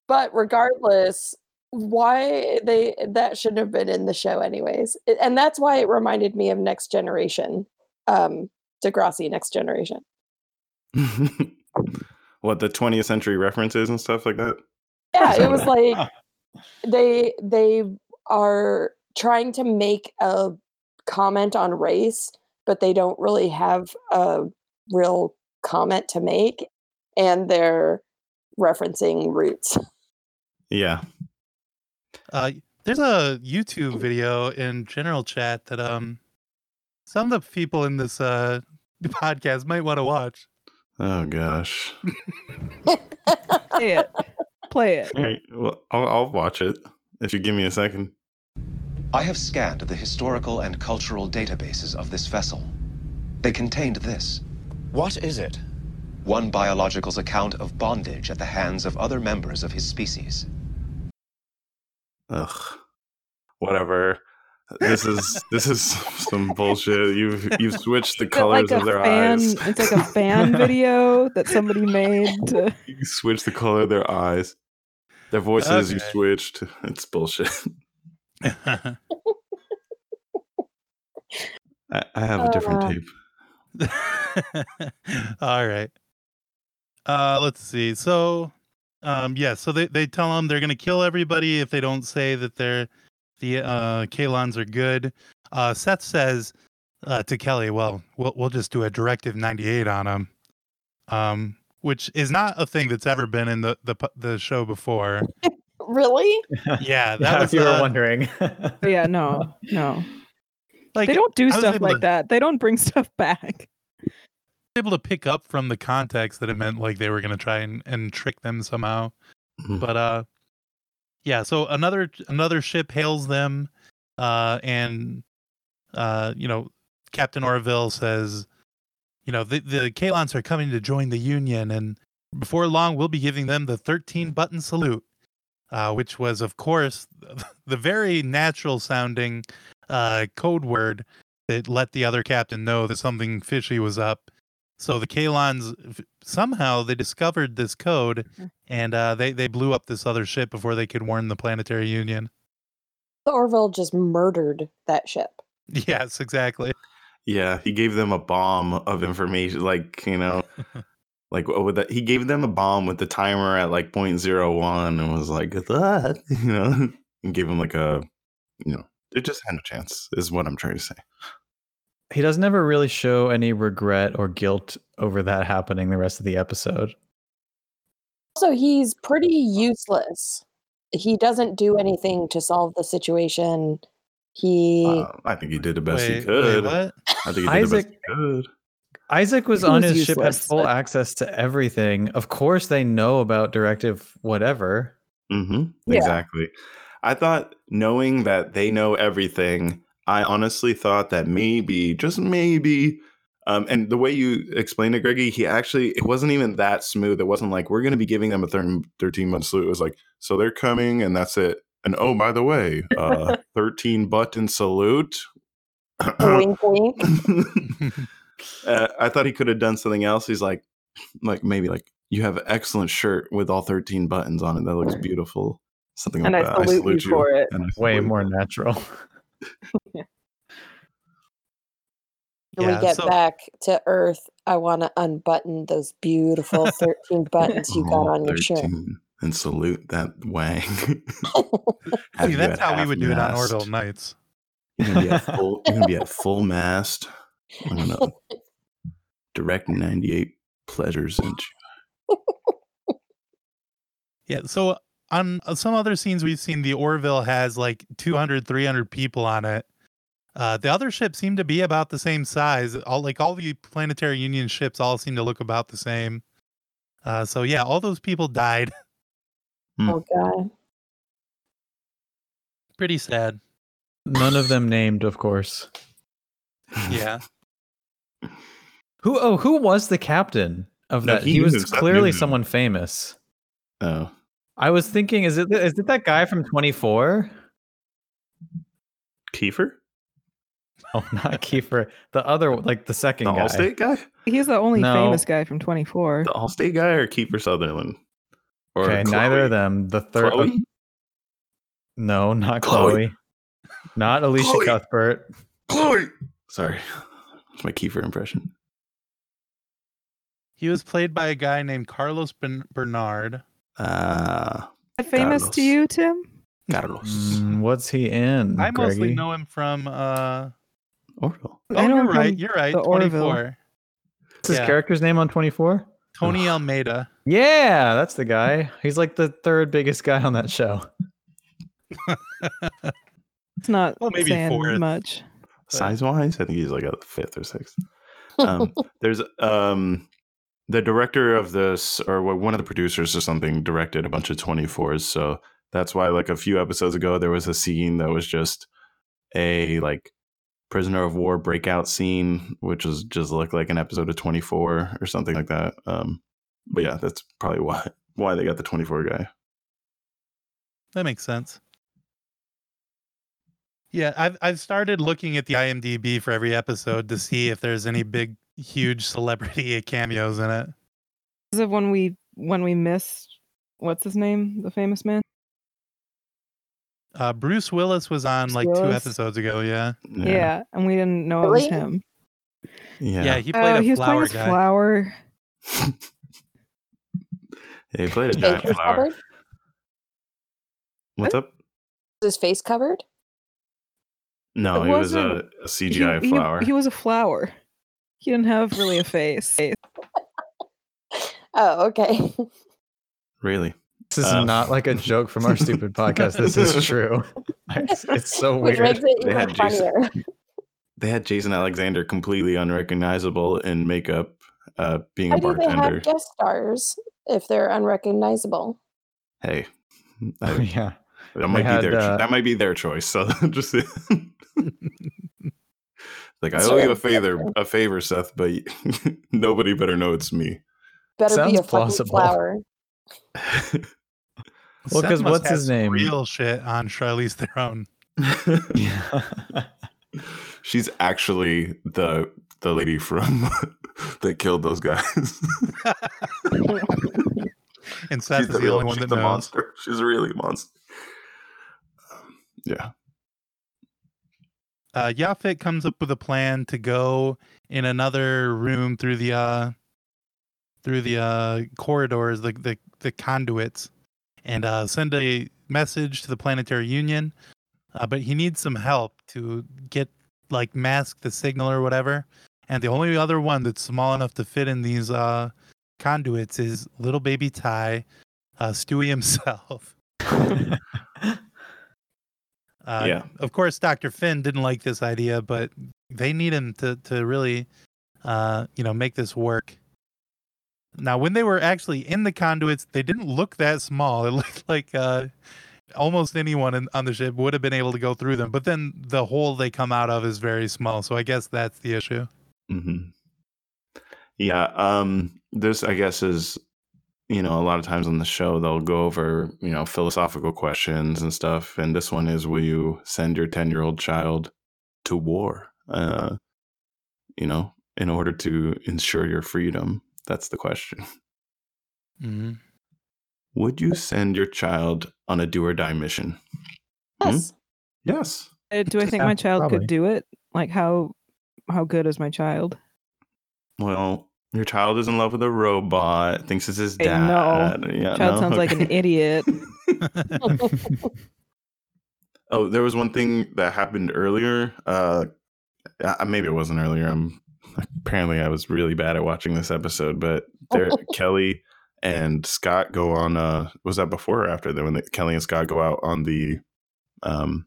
but regardless, why they that shouldn't have been in the show anyways, It- and that's why it reminded me of Next Generation, um, Degrassi Next Generation. what the 20th century references and stuff like that. Yeah, it was like they they are trying to make a comment on race, but they don't really have a real comment to make, and they're referencing roots. Yeah. Uh, there's a YouTube video in general chat that um some of the people in this uh podcast might want to watch. Oh gosh. Play it. Play it. All right. Well, I'll, I'll watch it if you give me a second. I have scanned the historical and cultural databases of this vessel. They contained this. What is it? One biological's account of bondage at the hands of other members of his species. Ugh. Whatever. This is this is some bullshit. You've you've switched the colors like of their fan, eyes. It's like a fan video that somebody made. To, You switched the color of their eyes. Their voices you switched. It's bullshit. I, I have a different Uh, tape. All right. Uh, let's see. So, um, yeah. So they they tell them they're gonna kill everybody if they don't say that they're the uh Kaylons are good. Uh, Seth says uh, to Kelly, "Well, we'll we'll just do a directive 98 on them." Um, which is not a thing that's ever been in the the the show before. Really? Yeah, that Yeah, was if you were uh, wondering. yeah, no, no. like they don't do I stuff like to- that. They don't bring stuff back. able to pick up from the context that it meant like they were going to try and, and trick them somehow Mhm. but uh yeah so another another ship hails them uh and uh you know captain orville says you know the the Kaylons are coming to join the union and before long we'll be giving them the 13 button salute uh which was of course the very natural sounding uh code word that let the other captain know that something fishy was up so the Kaylons somehow they discovered this code and uh, they they blew up this other ship before they could warn the planetary union. The Orville just murdered that ship. Yes, exactly. Yeah, he gave them a bomb of information, like you know, like what with that. He gave them a bomb with the timer at like 0.01 and was like, "Ah," you know, and gave him like a, you know, they just had a chance. Is what I'm trying to say. he doesn't ever really show any regret or guilt over that happening the rest of the episode. Also, he's pretty useless. He doesn't do anything to solve the situation. He Uh, I think he did the best Wait, he wait, could. what? I think he did the best he could. Isaac was He on was his ship, had full but- access to everything. Of course, they know about directive whatever. Mm-hmm. Yeah. Exactly. I thought knowing that they know everything, I honestly thought that maybe, just maybe, um, and the way you explained it, Greggy, he actually, it wasn't even that smooth. It wasn't like, we're going to be giving them a thir- 13 month salute. It was like, so they're coming and that's it. And oh, by the way, uh, 13 button salute. wink, wink. uh, I thought he could have done something else. He's like, like maybe like you have an excellent shirt with all 13 buttons on it. That looks beautiful. Something And like I that. salute you for it. and Way salute more natural. When Yeah, we get so- back to Earth, I want to unbutton those beautiful 13 buttons you got Oh, on your shirt. and salute that Wang. See, Have that's how we would do it on half-mast. Orville Nights. You're gonna be at full. You're gonna be at full mast. I'm gonna direct 98 pleasures into Yeah. So on uh, some other scenes we've seen, the Orville has like 200, 300 people on it. Uh, the other ships seem to be about the same size. All like all the Planetary Union ships all seem to look about the same. Uh, so yeah, all those people died. Oh god. Pretty sad. None of them named, of course. Yeah. Who? Oh, who was the captain of No, that? he He, was him, Seth knew clearly someone famous. Oh, I was thinking, is it is it that guy from Twenty Four? Kiefer, Oh, not Kiefer. The other, like the second the guy. Allstate guy, He's the only No. famous guy from 24. the Allstate guy, or Kiefer Sutherland, or Okay, neither of them. The third. Chloe? Um, no, not Chloe. Chloe. Not Alicia Chloe. Cuthbert. Chloe. Sorry, that's my Kiefer impression. He was played by a guy named Carlos ben- Bernard. Uh, Is famous Carlos. to you, Tim? Carlos. Mm, what's he in? I mostly know him from uh Orville. Oh, I know you're right. You're right. the Orville. 24. What's his yeah. character's name on Twenty Four? Tony Almeida. Yeah, that's the guy. He's like the third biggest guy on that show. It's not Well, maybe saying fourth. much. Size wise, I think he's like a fifth or sixth. Um, there's um the director of this or one of the producers or something directed a bunch of 24s so that's why like a few episodes ago there was a scene that was just a like prisoner of war breakout scene which was just looked like an episode of 24 or something like that um but yeah that's probably why why they got the 24 guy That makes sense. Yeah, I've I've started looking at the IMDb for every episode to see if there's any big, huge celebrity cameos in it. Is it when we when we missed what's his name, the famous man? Uh, Bruce Willis was on Bruce like two episodes ago. Yeah, Yeah, and we didn't know it was him. yeah, yeah, he played Oh, a he was playing flower this guy. flower. Yeah, he played a giant flower covered? what's up Is his face covered? No It he was a, a cgi he, he- flower He, was a flower. He didn't have really a face. Oh, okay. really This is Um, not like a joke from our stupid podcast. This is true. It's, it's so Which weird. makes it They even had Jason- they had Jason Alexander completely unrecognizable in makeup, uh, being How a do they have guest stars if they're unrecognizable? Hey, I, yeah. that might had, be their uh, that might be their choice. So just like I Sure. owe you a favor, a favor, Seth, but nobody better know it's me. Better be Sounds a plausible. flower. Well, because what's his name? Real shit on Charlize Theron. Yeah. She's actually the the lady from that killed those guys. And Seth She's is the, real- only one she's that the knows. monster. She's really a monster. Um, yeah. Uh Yaphit comes up with a plan to go in another room through the uh through the uh corridors, the the, the conduits, and uh send a message to the planetary union. Uh, but he needs some help to get like mask the signal or whatever. And the only other one that's small enough to fit in these uh conduits is little baby Ty, uh Stewie himself. Uh, Yeah. Of course, Dr. Finn didn't like this idea, but they need him to to really, uh, you know, make this work. Now, when they were actually in the conduits, they didn't look that small. It looked like uh, almost anyone in, on the ship would have been able to go through them. But then the hole they come out of is very small, so I guess that's the issue. hmm Yeah. Um, this, I guess, is you know a lot of times on the show they'll go over you know philosophical questions and stuff, and this one is: Will you send your ten year old child to war? Uh, you know, in order to ensure your freedom. That's the question. Mm-hmm. Would you send your child on a do or die mission? Hmm? Yes. Yes. Uh, Do I think Yeah, my child probably. could do it? Like how how good is my child? Well, Your child is in love with a robot. Thinks it's his dad. know. Yeah, Child no? sounds like an idiot. Oh, there was one thing that happened earlier. Uh, uh, maybe it wasn't earlier. I'm apparently I was really bad at watching this episode, but there, Kelly and Scott go on. Uh, was that before or after that? When they, Kelly and Scott go out on the, um,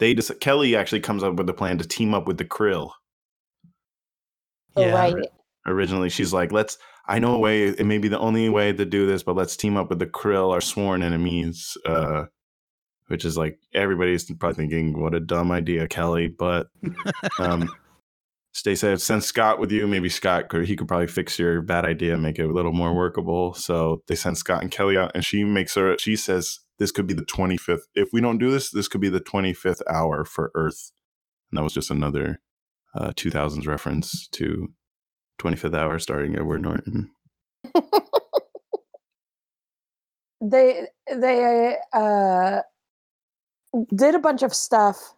they just Kelly actually comes up with a plan to team up with the Krill. Oh, right. Originally, she's like, "Let's." I know a way. It may be the only way to do this, but let's team up with the Krill, our sworn enemies. Uh, which is like everybody's probably thinking, "What a dumb idea, Kelly." But um, they said, "Send Scott with you. Maybe Scott could he could probably fix your bad idea, and make it a little more workable." So they sent Scott and Kelly out, and she makes her. She says, "This could be the twenty fifth. If we don't do this, this could be the twenty fifth hour for Earth." And that was just another uh, 2000s reference to 25th hour starring Edward Norton. they they uh did a bunch of stuff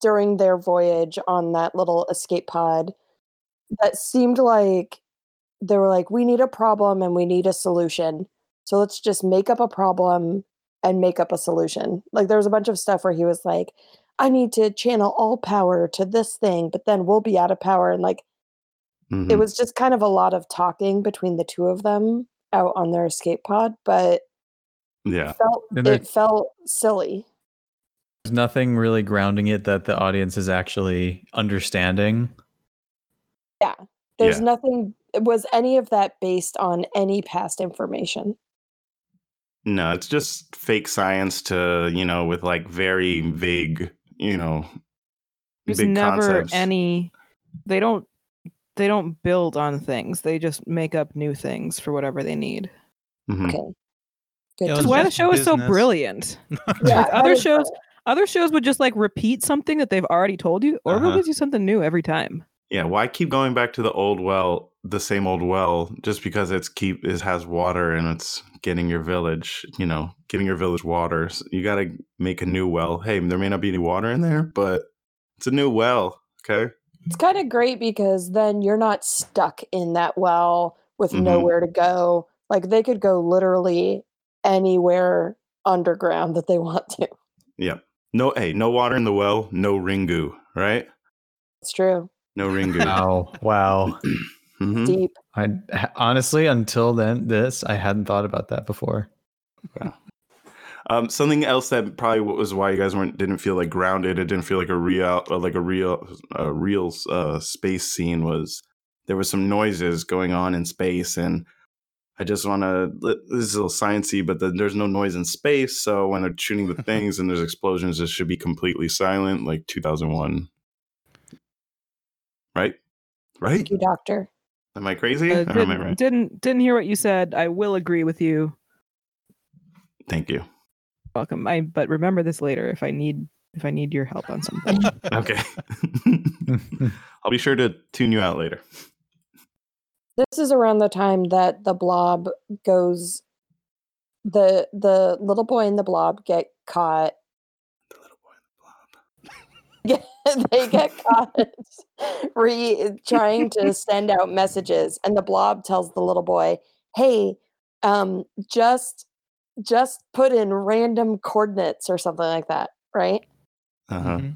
during their voyage on that little escape pod that seemed like they were like we need a problem and we need a solution so let's just make up a problem and make up a solution like there was a bunch of stuff where he was like i need to channel all power to this thing but then we'll be out of power and like Mm-hmm. it was just kind of a lot of talking between the two of them out on their escape pod but Yeah. felt And there- it felt silly. There's nothing really grounding it that the audience is actually understanding. Yeah. There's Yeah. nothing was any of that based on any past information. No, it's just fake science to, you know, with like very vague, you know, There's big never concepts. any. They don't. They don't build on things. They just make up new things for whatever they need. Mhm. Okay. Yeah, That's why the just show is so brilliant. Yeah, other I- shows, other shows would just like repeat something that they've already told you, or Uh-huh. gives you something new every time. Yeah, why keep going back to the old well, the same old well, just because it's keep it has water and it's getting your village, you know, getting your village water. S- You got to make a new well. Hey, there may not be any water in there, but it's a new well. Okay. It's kind of great because then you're not stuck in that well with Mhm. nowhere to go. Like they could go literally anywhere underground that they want to. Yeah. No, hey, no water in the well, no Ringu, right? It's true. No Ringu. Wow. Wow. Mhm. Deep. I honestly, until then, this I hadn't thought about that before. Um, something else that probably was why you guys weren't didn't feel like grounded. It didn't feel like a real, uh, like a real, a real uh, space scene. Was there was some noises going on in space, and I just want to. This is a little sciency, but then there's no noise in space. So when they're shooting the things and there's explosions, it should be completely silent, like 2001. Right, right. Thank you, doctor. Am I crazy? Uh, or am I right? didn't didn't hear what you said. I will agree with you. Thank you. Welcome. I but remember this later if I need if I need your help on something. Okay. I'll be sure to tune you out later. This is around the time that the blob goes the the little boy and the blob get caught. The little boy and the blob. they get caught re trying to send out messages and the blob tells the little boy, "Hey, um just just put in random coordinates or something like that, right?" Uh-huh. Mm-hmm.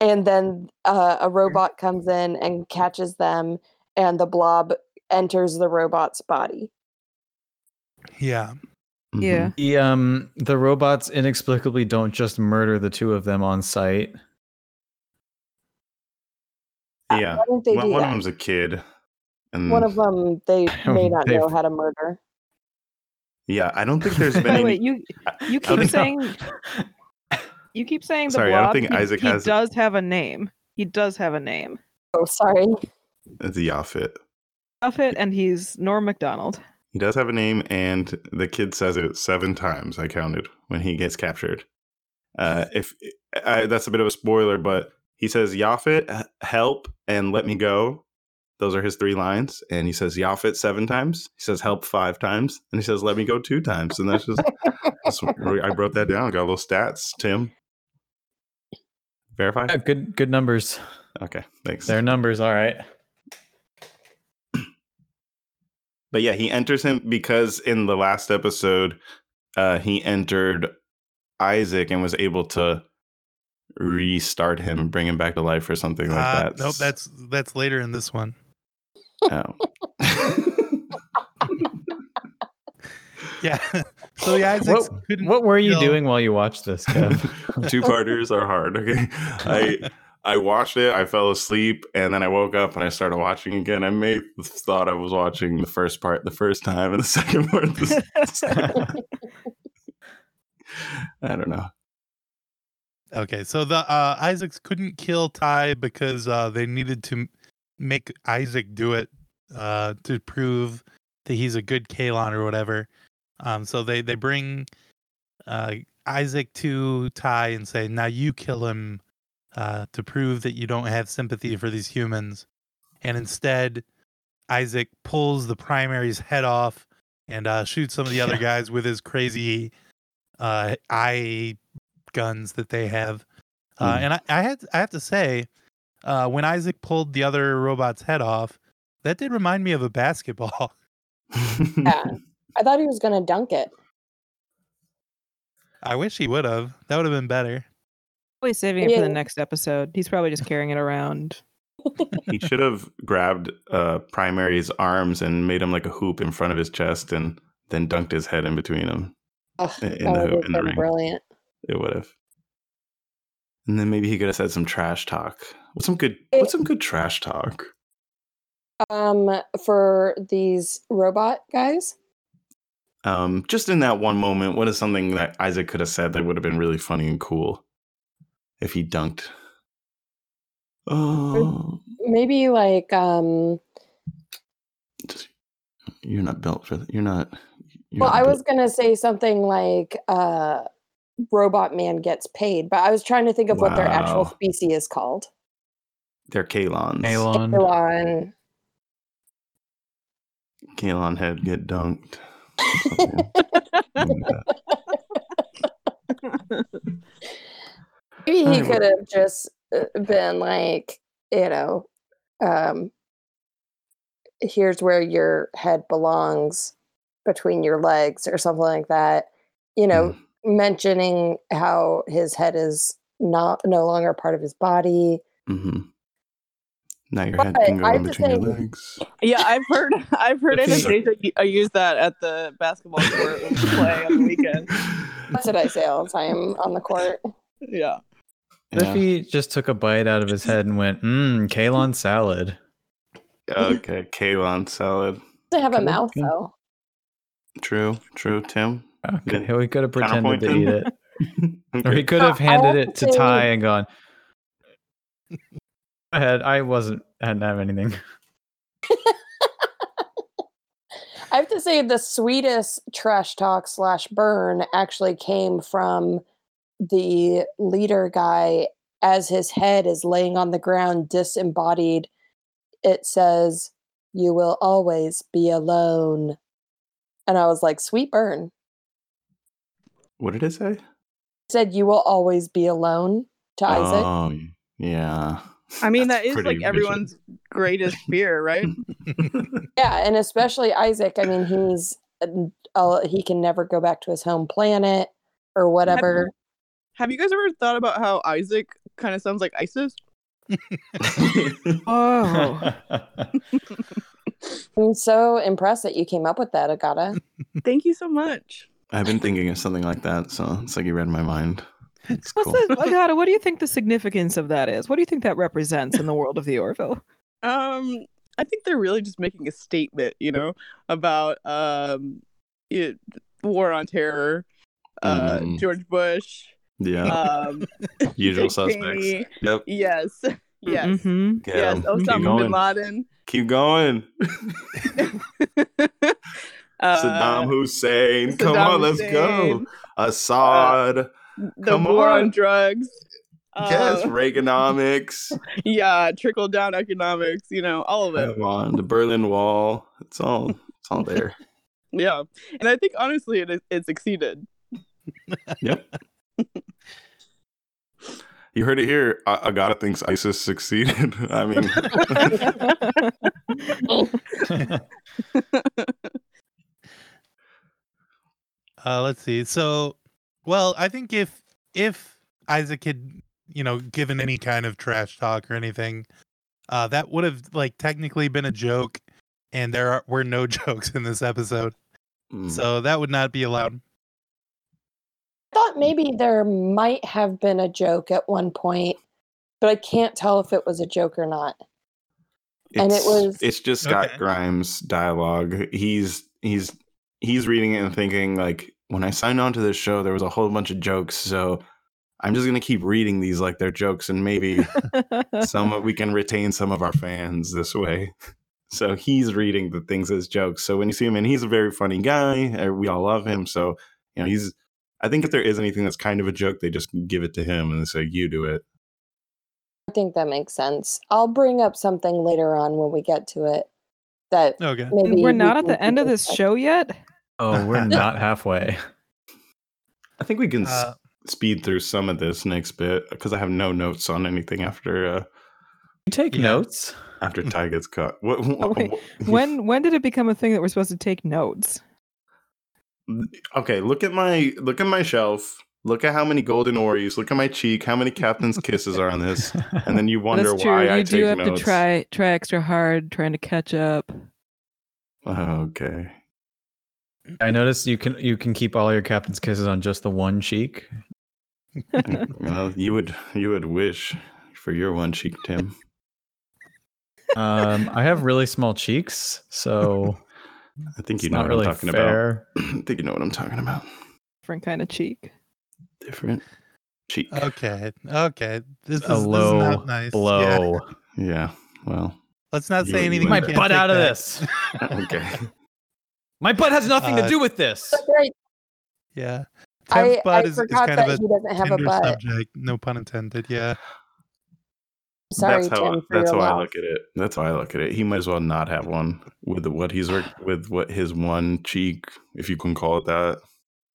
and then uh, a robot comes in and catches them and the blob enters the robot's body Yeah. Yeah. The um the robots inexplicably don't just murder the two of them on site. Yeah. why don't they one do one of them's a kid. And one of them they may not know They've- how to murder yeah, I don't think there's By been the way, any. you you keep think- saying you keep saying the Sorry, I don't think he, Isaac he has- does have a name. He does have a name. oh sorry It's a Yaphit. And he's Norm Macdonald. He does have a name, and the kid says it seven times. I counted when he gets captured. Uh, if I, that's a bit of a spoiler, but he says Yaphit, help, and let me go. Those are his three lines, and he says Yaphit seven times. He says help five times, and he says let me go two times. And that's just that's what- I wrote that down. Got a little stats. Tim, verify. Yeah, good good numbers. Okay, thanks. Their numbers, all right. But yeah, he enters him because in the last episode, uh, he entered Isaac and was able to restart him, bring him back to life or something like Uh, that. nope, that's that's later in this one. Oh. Yeah. so the Isaacs What, couldn't what were you kill- doing while you watched this, Two parters are hard. Okay. I I watched it, I fell asleep, and then I woke up and I started watching again. I may thought I was watching the first part the first time and the second part the second I don't know. Okay, so the uh, Isaacs couldn't kill Ty because uh, they needed to m- make Isaac do it uh, to prove that he's a good Kaylon or whatever. Um, so they they bring uh, Isaac to Ty and say, "Now you kill him uh, to prove that you don't have sympathy for these humans." And instead, Isaac pulls the primary's head off and uh, shoots some of the other guys with his crazy uh, eye guns that they have. Uh, Hmm. and I, I had I have to say, uh, when Isaac pulled the other robot's head off, that did remind me of a basketball. Yeah. I thought he was gonna dunk it. I wish he would have. That would have been better. Probably saving it for the next episode. He's probably just carrying it around. he should have grabbed uh primary's arms and made him like a hoop in front of his chest and then dunked his head in between them Ugh, in, that in the would have in the been ring. brilliant. It would have. And then maybe he could have said some trash talk. What's some good what's some good trash talk? Um, for these robot guys, Um, just in that one moment, what is something that Isaac could have said that would have been really funny and cool if he dunked? Oh, maybe like um. you're not built for that. You're not. You're Well, not I was gonna say something like uh, robot man gets paid, but I was trying to think of what their actual species is called. They're Kaylons. Kaylon. Elon. Kaylon head get dunked. Something like that. Maybe he Alright, could have just uh, been like, you know, um, here's where your head belongs between your legs or something like that. You know, mentioning how his head is not no longer part of his body. hmm Now your But head can go in have to between your legs. Yeah, I've heard I've heard If he- Anastasia u- uh, use that at the basketball court when we play on the weekend. That's what I say all the time on the court. Yeah. What Yeah. if he just took a bite out of his head and went, mmm, Kaylon salad? Okay, Kaylon salad. They have a mouth could- though. True, true, Tim. Okay, we could have pretended to him? eat it. Or he could have handed have it to to Ty and gone, Go ahead. I wasn't, I didn't have anything. I have to say the sweetest trash talk slash burn actually came from the leader guy as his head is laying on the ground disembodied. It says, You will always be alone. And I was like, Sweet burn. What did it say? It said, You will always be alone to Isaac. Oh, yeah. I mean That's that is like vicious. everyone's greatest fear, right? Yeah, and especially Isaac. I mean, he's uh, he can never go back to his home planet or whatever. Have you guys ever thought about how Isaac kind of sounds like ISIS? Oh, I'm so impressed that you came up with that, Agata. Thank you so much. I've been thinking of something like that, so it's like you read my mind. It's what's cool. the Agata? What do you think the significance of that is? What do you think that represents in the world of the Orville? Um, I think they're really just making a statement, you know, about um, it, war on terror, uh, Mhm. George Bush, Yeah. um, Usual suspects. Cheney. Yep. Yes, yes, Mhm. Get yes. 'em. Keep Osama going. bin Laden. Keep going. Uh, Saddam Hussein. Come Saddam on, let's go. Hussein, Assad. The Come war on on. drugs. yes, uh, Reaganomics. yeah, trickle down economics. You know, all of it. Come on, the Berlin Wall. It's all it's all there. Yeah, and I think honestly, it is, it succeeded. Yep. You heard it here. I- Agata thinks ISIS succeeded. I mean, Uh, let's see. So, well, I think if if Isaac had, you know, given any kind of trash talk or anything, uh, that would have like technically been a joke, and there are, were no jokes in this episode, Mm. so that would not be allowed. I thought maybe there might have been a joke at one point, but I can't tell if it was a joke or not. And it was- it's just Scott Okay. Grimes dialogue. He's he's he's reading it and thinking like when I signed on to this show there was a whole bunch of jokes, so I'm just gonna keep reading these like they're jokes and maybe some we can retain some of our fans this way. So he's reading the things as jokes. So when you see him and he's a very funny guy, uh, we all love him. So you know he's I think if there is anything that's kind of a joke, they just give it to him and say you do it. I think that makes sense. I'll bring up something later on when we get to it. That Okay. maybe We're we not at the end of this show yet. Oh, we're not halfway. I think we can s- Uh, speed through some of this next bit because I have no notes on anything after uh You take Yeah. notes. after Ty gets caught. What, Oh, wait. When when did it become a thing that we're supposed to take notes? Okay, look at my look at my shelf. Look at how many golden Oreos. Look at my cheek. How many captain's kisses are on this? And then you wonder That's true. why you I do take have notes. to try try extra hard trying to catch up. Okay. I noticed you can you can keep all your captain's kisses on just the one cheek. well, you would you would wish for your one cheek, Tim. Um, I have really small cheeks, so I think you know what really I'm talking fair. about. I think you know what I'm talking about. Different kind of cheek. Different cheek. Okay. Okay. This is, A this is low not nice. Yeah. blow. Yeah. Well. Let's not say anything. My butt out of back. this. Okay. My butt has nothing Uh, to do with this. Right. Yeah. I- Tim's butt I is, is forgot kind of a he doesn't have a butt. subject. No pun intended. Yeah. Sorry, that's how Tim, for that's how I look at it. That's how I look at it. He might as well not have one with what he's work with what his one cheek, if you can call it that.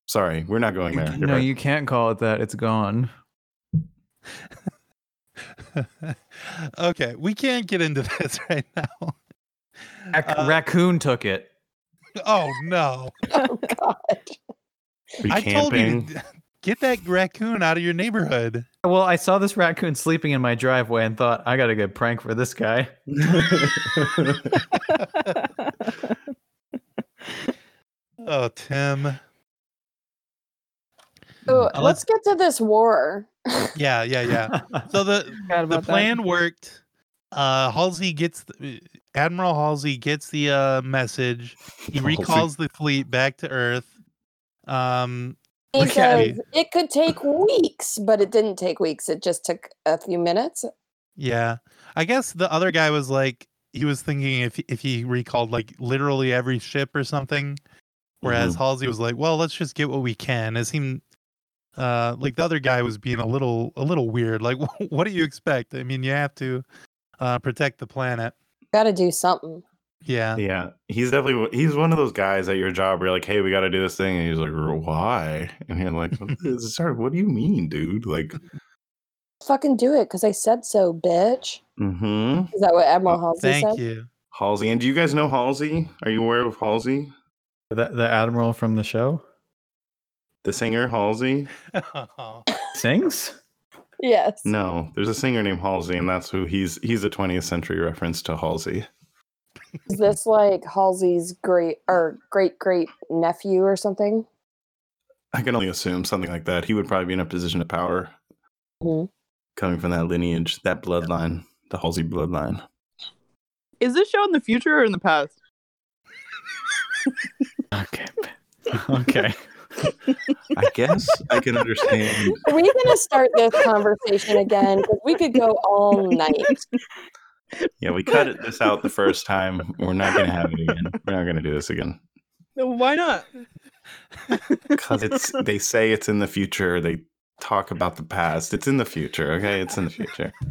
Sorry, we're not going there. You're No, right. you can't call it that. It's gone. okay. We can't get into this right now. Rac- Uh, raccoon took it. Oh no. Oh God. I told you to get that raccoon out of your neighborhood. Well, I saw this raccoon sleeping in my driveway and thought, I got a good prank for this guy. Oh, Tim. So Uh, let's get to this war. Yeah, yeah, yeah. So the the about that. plan worked. Uh Halsey gets the, Admiral Halsey gets the uh message. He Halsey. recalls the fleet back to Earth. Um He Look at says it could take weeks, but it didn't take weeks. It just took a few minutes. yeah. I guess the other guy was like he was thinking if if he recalled like literally every ship or something. Whereas Mhm. Halsey was like, well, let's just get what we can. It seemed uh like the other guy was being a little a little weird. Like what do you expect? I mean, you have to uh protect the planet. Got to do something. Yeah. Yeah, he's definitely he's one of those guys at your job where you're like, "Hey, we got to do this thing," and he's like, "Why?" And you're like, "Sorry, what do you mean, dude?" Like, Fucking do it because I said so, bitch. mm-hmm. Is that what Admiral Halsey Thank said? you. Halsey, and do you guys know Halsey? Are you aware of Halsey, The, the admiral from the show the singer Halsey? sings. Yes. No, there's a singer named Halsey, and that's who he's he's a 20th century reference to Halsey. Is this like Halsey's great or great great nephew or something? I can only assume something like that. He would probably be in a position of power, Mhm. coming from that lineage, that bloodline, the Halsey bloodline. Is this show in the future or in the past? Okay. Okay. I guess I can understand. Are we gonna start this conversation again? Because we could go all night. Yeah, we cut this out the first time. We're not going to have it again. We're not going to do this again Why not? because it's. They say it's in the future. They talk about the past. It's in the future. Okay, it's in the future.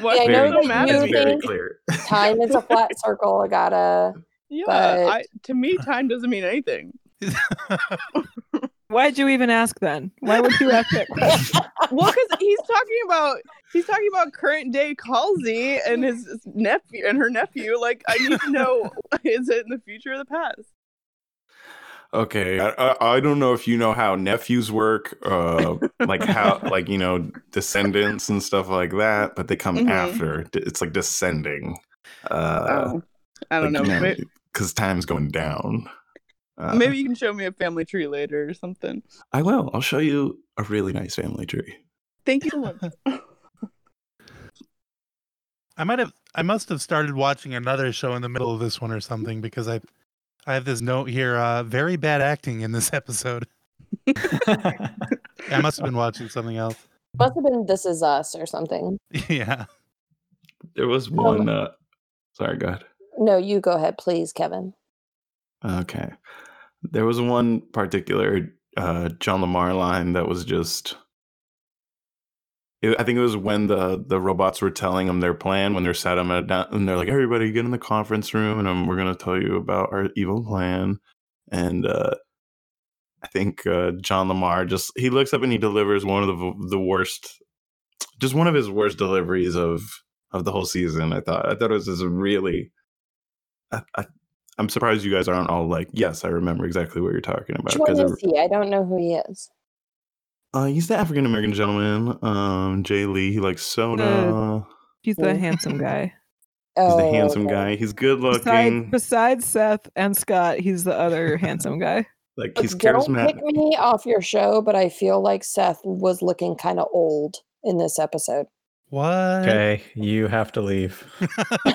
Why Yeah, I are know you so that you at me? very think- clear. Time is a flat circle. I gotta. Yeah, but- I, to me, time doesn't mean anything. Why'd you even ask then? Why would you ask that question? Well, because he's talking about he's talking about current day Halsey and his nephew and her nephew. Like, I need to know: is it in the future or the past? Okay, I, I, I don't know if you know how nephews work, uh, like how, like you know, descendants and stuff like that, but they come Mhm. after. It's like descending. Uh, Oh, I don't know. Maybe, because time's going down. Uh, maybe you can show me a family tree later or something. I will. I'll show you a really nice family tree. Thank you so much. I might have I must have started watching another show in the middle of this one or something because I I have this note here, uh very bad acting in this episode. I must have been watching something else. Must have been This Is Us or something. yeah. There was one. Uh, sorry, go ahead. No, you go ahead, please, Kevin. Okay. There was one particular uh, John LaMarr line that was just. It, I think it was when the the robots were telling him their plan when they're sat them at down and they're like, "Everybody, get in the conference room, and we're gonna tell you about our evil plan." And uh, I think uh, John LaMarr just he looks up and he delivers one of the the worst, just one of his worst deliveries of of the whole season. I thought I thought it was just really. I, I'm surprised you guys aren't all like, yes, I remember exactly what you're talking about. Which one Because is he? I don't know who he is. uh, he's the African American gentleman, um, Jay Lee. He likes soda. He's the handsome guy. he's the Oh, handsome okay. guy. He's good Besides, looking. besides Seth and Scott, he's the other handsome guy. Like he's Don't charismatic. pick me off your show, but I feel like Seth was looking kind of old in this episode. What? Okay, you have to leave.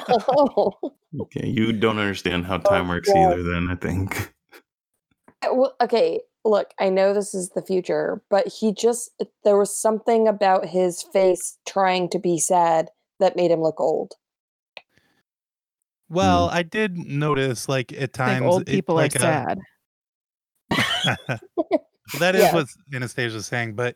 oh, Okay, you don't understand how time works God. either. Then I think. well, okay. Look, I know this is the future, but he just there was something about his face trying to be sad that made him look old. Well, I did notice like at I think times old it- people like, are uh, sad. Well, that is Yeah. what Anastasia's saying, but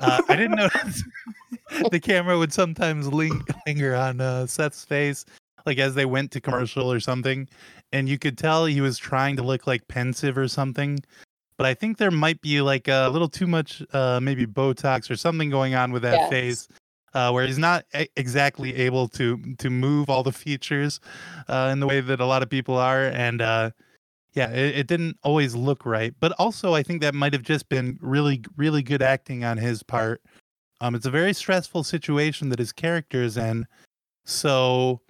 uh, I didn't notice the camera would sometimes ling- linger on uh, Seth's face, like as they went to commercial or something, and you could tell he was trying to look like pensive or something. But I think there might be like a little too much, uh, maybe Botox or something going on with that Yes. face, uh, where he's not e- exactly able to to move all the features uh, in the way that a lot of people are, and uh, yeah, it, it didn't always look right. But also, I think that might have just been really, really good acting on his part. Um, it's a very stressful situation that his character is in. So,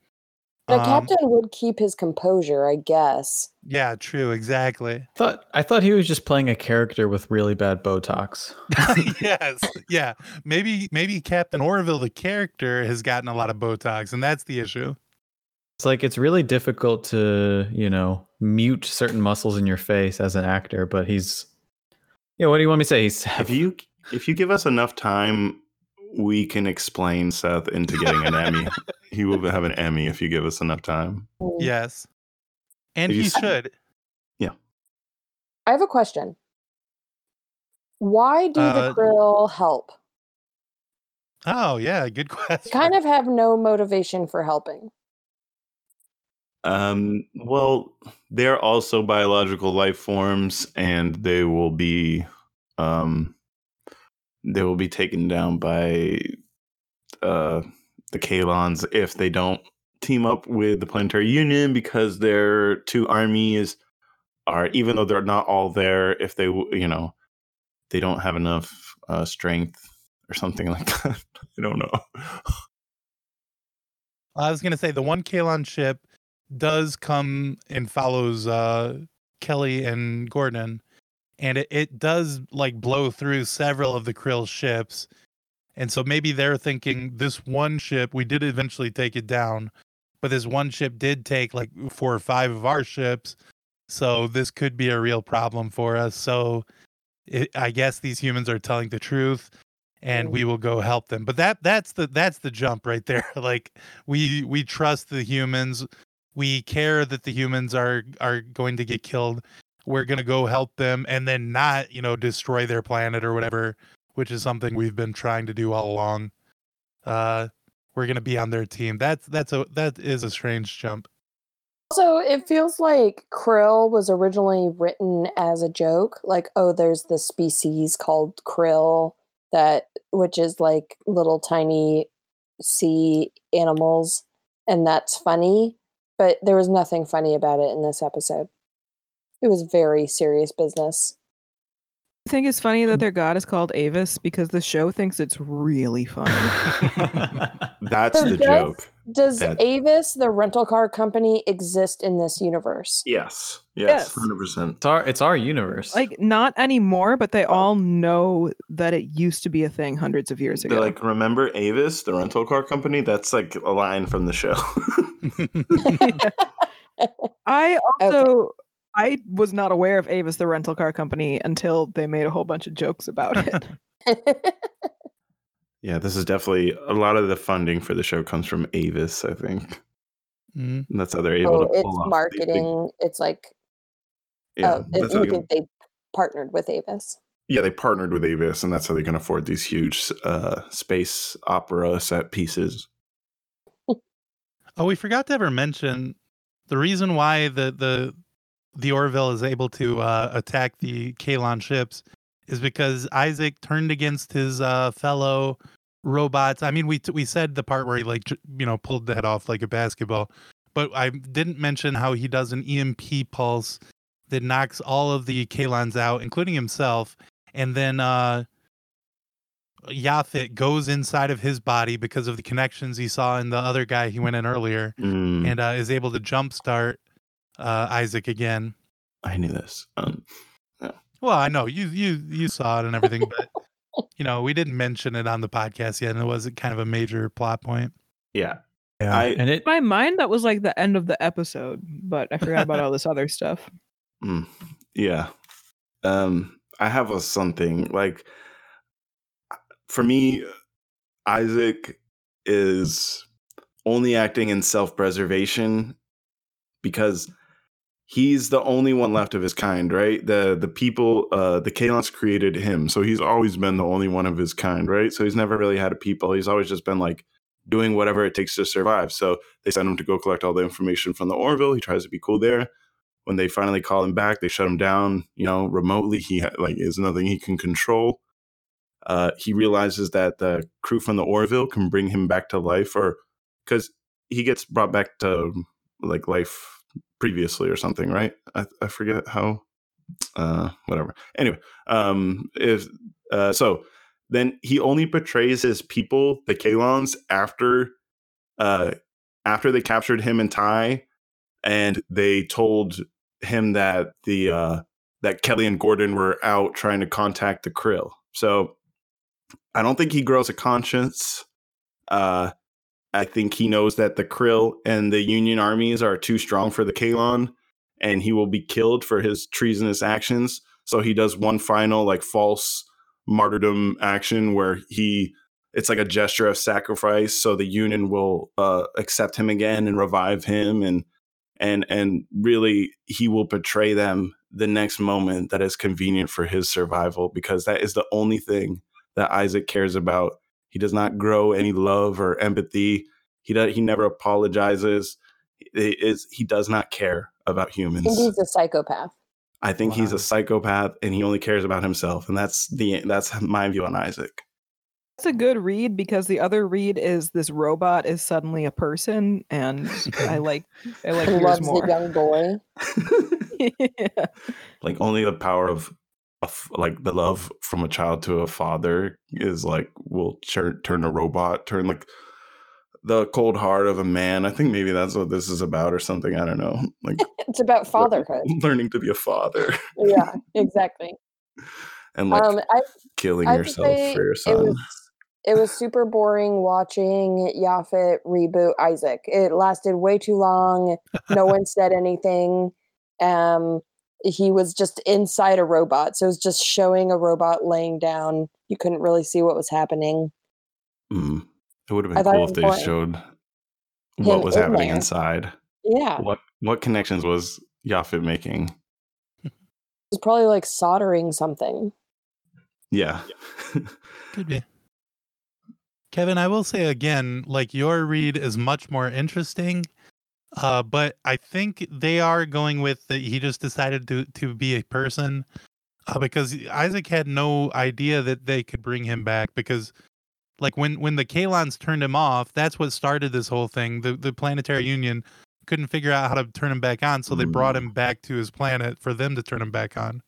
The um, captain would keep his composure, I guess. yeah, true, exactly. thought I thought he was just playing a character with really bad Botox. yes, yeah. Maybe, maybe Captain Orville, the character, has gotten a lot of Botox, and that's the issue. It's like it's really difficult to, you know, mute certain muscles in your face as an actor, but he's Yeah, what do you want me to say? He's If you if you give us enough time, we can explain Seth into getting an Emmy. He will have an Emmy if you give us enough time. Yes, and If he s- should. I have a question. Why do Uh, the krill help? Oh, yeah, good They question. kind of have no motivation for helping. Um, well, they're also biological life forms, and they will be, um, they will be taken down by, uh, the Kaylons if they don't team up with the Planetary Union because their two armies are, even though they're not all there, if they, you know, they don't have enough uh, strength or something like that. I don't know. I was gonna say the one Kaylon ship does come and follows uh Kelly and Gordon, and it, it does like blow through several of the Krill ships. And so maybe they're thinking this one ship, we did eventually take it down, but this one ship did take like four or five of our ships. So this could be a real problem for us. So it, I guess these humans are telling the truth and we will go help them. But that that's the that's the jump right there. like we we trust the humans. We care that the humans are are going to get killed. We're going to go help them and then not, you know, destroy their planet or whatever, which is something we've been trying to do all along. Uh we're going to be on their team. That's that's a that is a strange jump. Also, it feels like krill was originally written as a joke. Like, oh, there's this species called krill that, which is like little tiny sea animals, and that's funny. But there was nothing funny about it in this episode. It It was very serious business. I think it's funny that their god is called Avis because the show thinks it's really funny. That's the joke. Does That- Avis, the rental car company, exist in this universe? Yes. Yes. Yes. Hundred percent. It's our it's our universe. like not anymore, but they all know that it used to be a thing hundreds of years ago. They're like, remember Avis, the rental car company? That's like a line from the show. I also I was not aware of Avis the rental car company until they made a whole bunch of jokes about it. yeah, this is definitely a lot of the funding for the show comes from Avis, I think. Mhm. And that's how they're able oh, to pull it's off. the big- marketing. It's like yeah, oh, it, you they think they partnered with Avis? yeah, they partnered with Avis, and that's how they can afford these huge uh, space opera set pieces. Oh, we forgot to ever mention the reason why the the the Orville is able to uh, attack the Kaylon ships is because Isaac turned against his uh, fellow robots. I mean, we we said the part where he like you know pulled the head off like a basketball, but I didn't mention how he does an EMP pulse that knocks all of the Kaylons out, including himself, and then uh, Yaphit goes inside of his body because of the connections he saw in the other guy he went in earlier, Mm, and uh, is able to jumpstart uh, Isaac again. I knew this. Um, Well, I know you you you saw it and everything, but you know we didn't mention it on the podcast yet, and it wasn't kind of a major plot point. yeah, yeah. I- and it In my mind, that was like the end of the episode, but I forgot about all this other stuff. Mm, yeah. Um, I have a something like for me, Isaac is only acting in self-preservation because he's the only one left of his kind, right? The the people, uh, the Kaylons created him, so he's always been the only one of his kind, right? So he's never really had a people. He's always just been like doing whatever it takes to survive. So they send him to go collect all the information from the Orville. He tries to be cool there when they finally call him back, they shut him down, you know, remotely. He ha- like is nothing he can control. Uh, he realizes that the crew from the Orville can bring him back to life, or because he gets brought back to like life previously or something, right? I, I forget how. Uh, whatever. Anyway, um, if uh, so, then he only betrays his people, the Kaylons, after uh after they captured him and Ty, and they told him that the uh that Kelly and Gordon were out trying to contact the Krill. So I don't think he grows a conscience. Uh I think he knows that the Krill and the Union armies are too strong for the Kaylon and he will be killed for his treasonous actions. So he does one final like false martyrdom action where he it's like a gesture of sacrifice so the union will uh, accept him again and revive him and and and really he will betray them the next moment that is convenient for his survival because that is the only thing that Isaac cares about. He does not grow any love or empathy. He does, he never apologizes. He is he does not care about humans. think he's a psychopath. I think he's a psychopath and he only cares about himself and that's the that's my view on Isaac. It's a good read because the other read is this robot is suddenly a person, and I like I like yours Loves more. a young boy. yeah. like only the power of, like the love from a child to a father is like will turn turn a robot turn like the cold heart of a man i think maybe that's what this is about or something i don't know like It's about fatherhood. learning to be a father yeah, exactly. and like um, I killing I yourself for your It son was, it was super boring watching Yaphit reboot Isaac. It lasted way too long. No one said anything. Um, he was just inside a robot, so it was just showing a robot laying down. You couldn't really see what was happening. Mm. it would have been thought cool if they boring. showed what Him was in happening there. inside Yeah, what what connections was Yaphit making was probably like soldering something. yeah Could be. Kevin, I will say again, like your read is much more interesting. Uh, but I think they are going with that he just decided to to be a person. Uh, because Isaac had no idea that they could bring him back because like when when the Kaylons turned him off, that's what started this whole thing. The the planetary union couldn't figure out how to turn him back on, so they brought him back to his planet for them to turn him back on.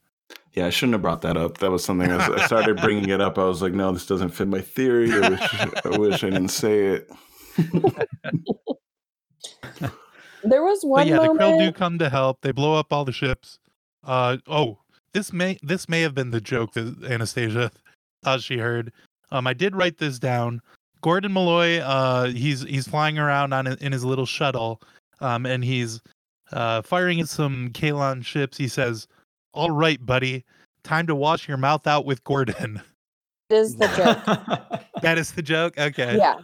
Yeah, I shouldn't have brought that up. That was something I, was, I started bringing it up. I was like, no, this doesn't fit my theory. I wish I, wish I didn't say it. There was But one yeah, the Krill do come to help. They blow up all the ships. Uh oh, this may this may have been the joke that Anastasia thought she heard. Um, I did write this down. Gordon Malloy, uh, he's he's flying around on in his little shuttle, um, and he's uh firing at some Kaylon ships. He says, "All right, buddy, time to wash your mouth out with Gordon." It is the joke. that is the joke. Okay. yeah.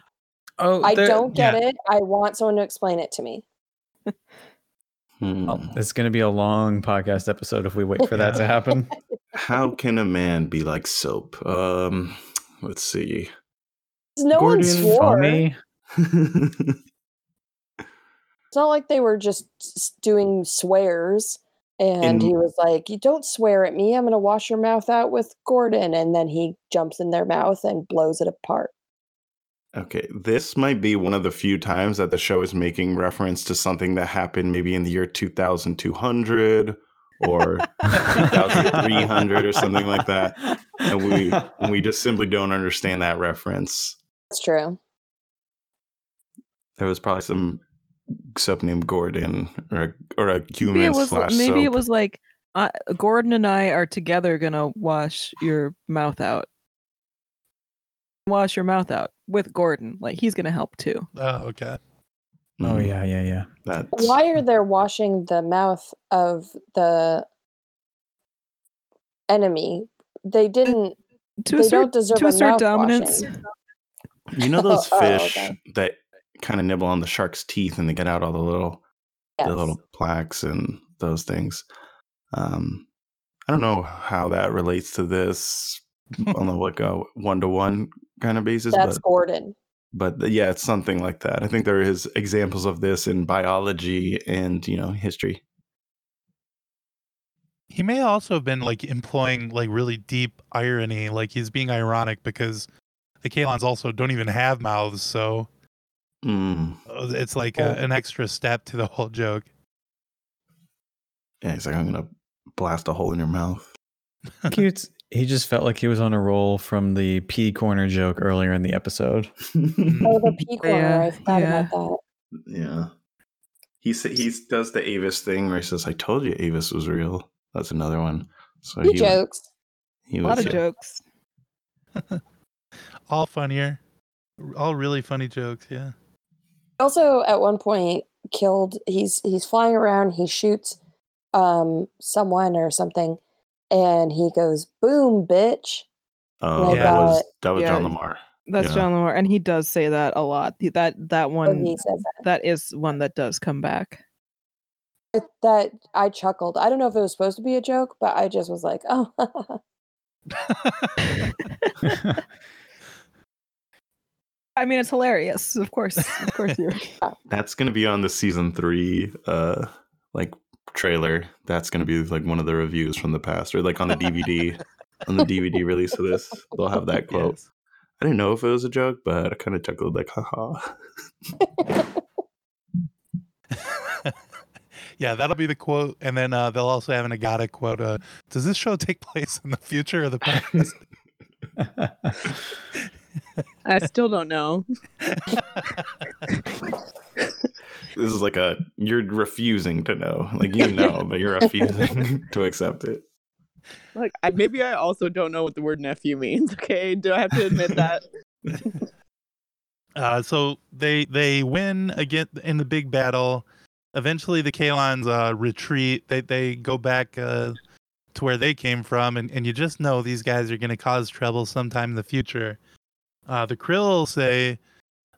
Oh, I don't get yeah. it. I want someone to explain it to me. Hmm. It's going to be a long podcast episode if we wait for that to happen. How can a man be like soap? Um, let's see. No one Gordon swore. Foamy. It's not like they were just doing swears. And In- he was like, You don't swear at me. I'm going to wash your mouth out with Gordon. And then he jumps in their mouth and blows it apart. Okay, this might be one of the few times that the show is making reference to something that happened maybe in the year 2200 or 2300 or something like that. And we and we just simply don't understand that reference. That's true. There was probably some soap named Gordon or a, or a human Maybe it was slash maybe it was like uh, Gordon and I are together gonna wash your mouth out. Wash your mouth out with Gordon. Like he's gonna help too. Oh, okay. Oh Mhm. yeah, yeah, yeah. That's Why are they washing the mouth of the enemy? They didn't. To they assert, don't deserve to a assert mouth dominance. washing. you know those Oh, fish okay. that kind of nibble on the shark's teeth and they get out all the little Yes. the little plaques and those things. Um, I don't know how that relates to this on a like a one to one kind of basis, That's but Gordon. but th- yeah, it's something like that. I think there is examples of this in biology and you know history. He may also have been like employing like really deep irony, like he's being ironic because the Kaylons also don't even have mouths, so Mm. uh, it's like a, an extra step to the whole joke. Yeah, he's like, I'm gonna blast a hole in your mouth. Cute. He just felt like he was on a roll from the P corner joke earlier in the episode. Oh, the P corner. Yeah, I forgot yeah. about that. yeah, he sa- he does the Avis thing where he says, "I told you Avis was real." That's another one. So that. He jokes. He A lot of yeah. jokes. All funnier, all really funny jokes. Yeah. Also, at one point, killed. He's he's flying around. He shoots um someone or something, and he goes, "Boom, bitch!" Oh, Like, that was uh, that was yeah, John LaMarr. That's Yeah. John LaMarr, and he does say that a lot. That that When one he says that. that is one that does come back. It- that I chuckled. I don't know if it was supposed to be a joke, but I just was like, "Oh." I mean, it's hilarious. Of course, of course, you're. That's gonna be on the season three, uh, like trailer. That's gonna be like one of the reviews from the past, or like on the DVD, on the DVD release of this, they'll have that quote. Yes. I didn't know if it was a joke, but I kind of chuckled like, haha. yeah, that'll be the quote, and then uh, they'll also have an Agata quote. Uh, Does this show take place in the future or the past? I still don't know. This is like a you're refusing to know, like you know, but you're refusing to accept it. Like, I, maybe I also don't know what the word nephew means. Okay, do I have to admit that? Uh, so they they win again in the big battle. Eventually, the Kaylons uh, retreat. They they go back uh, to where they came from, and, and you just know these guys are going to cause trouble sometime in the future. Uh, the Krill say,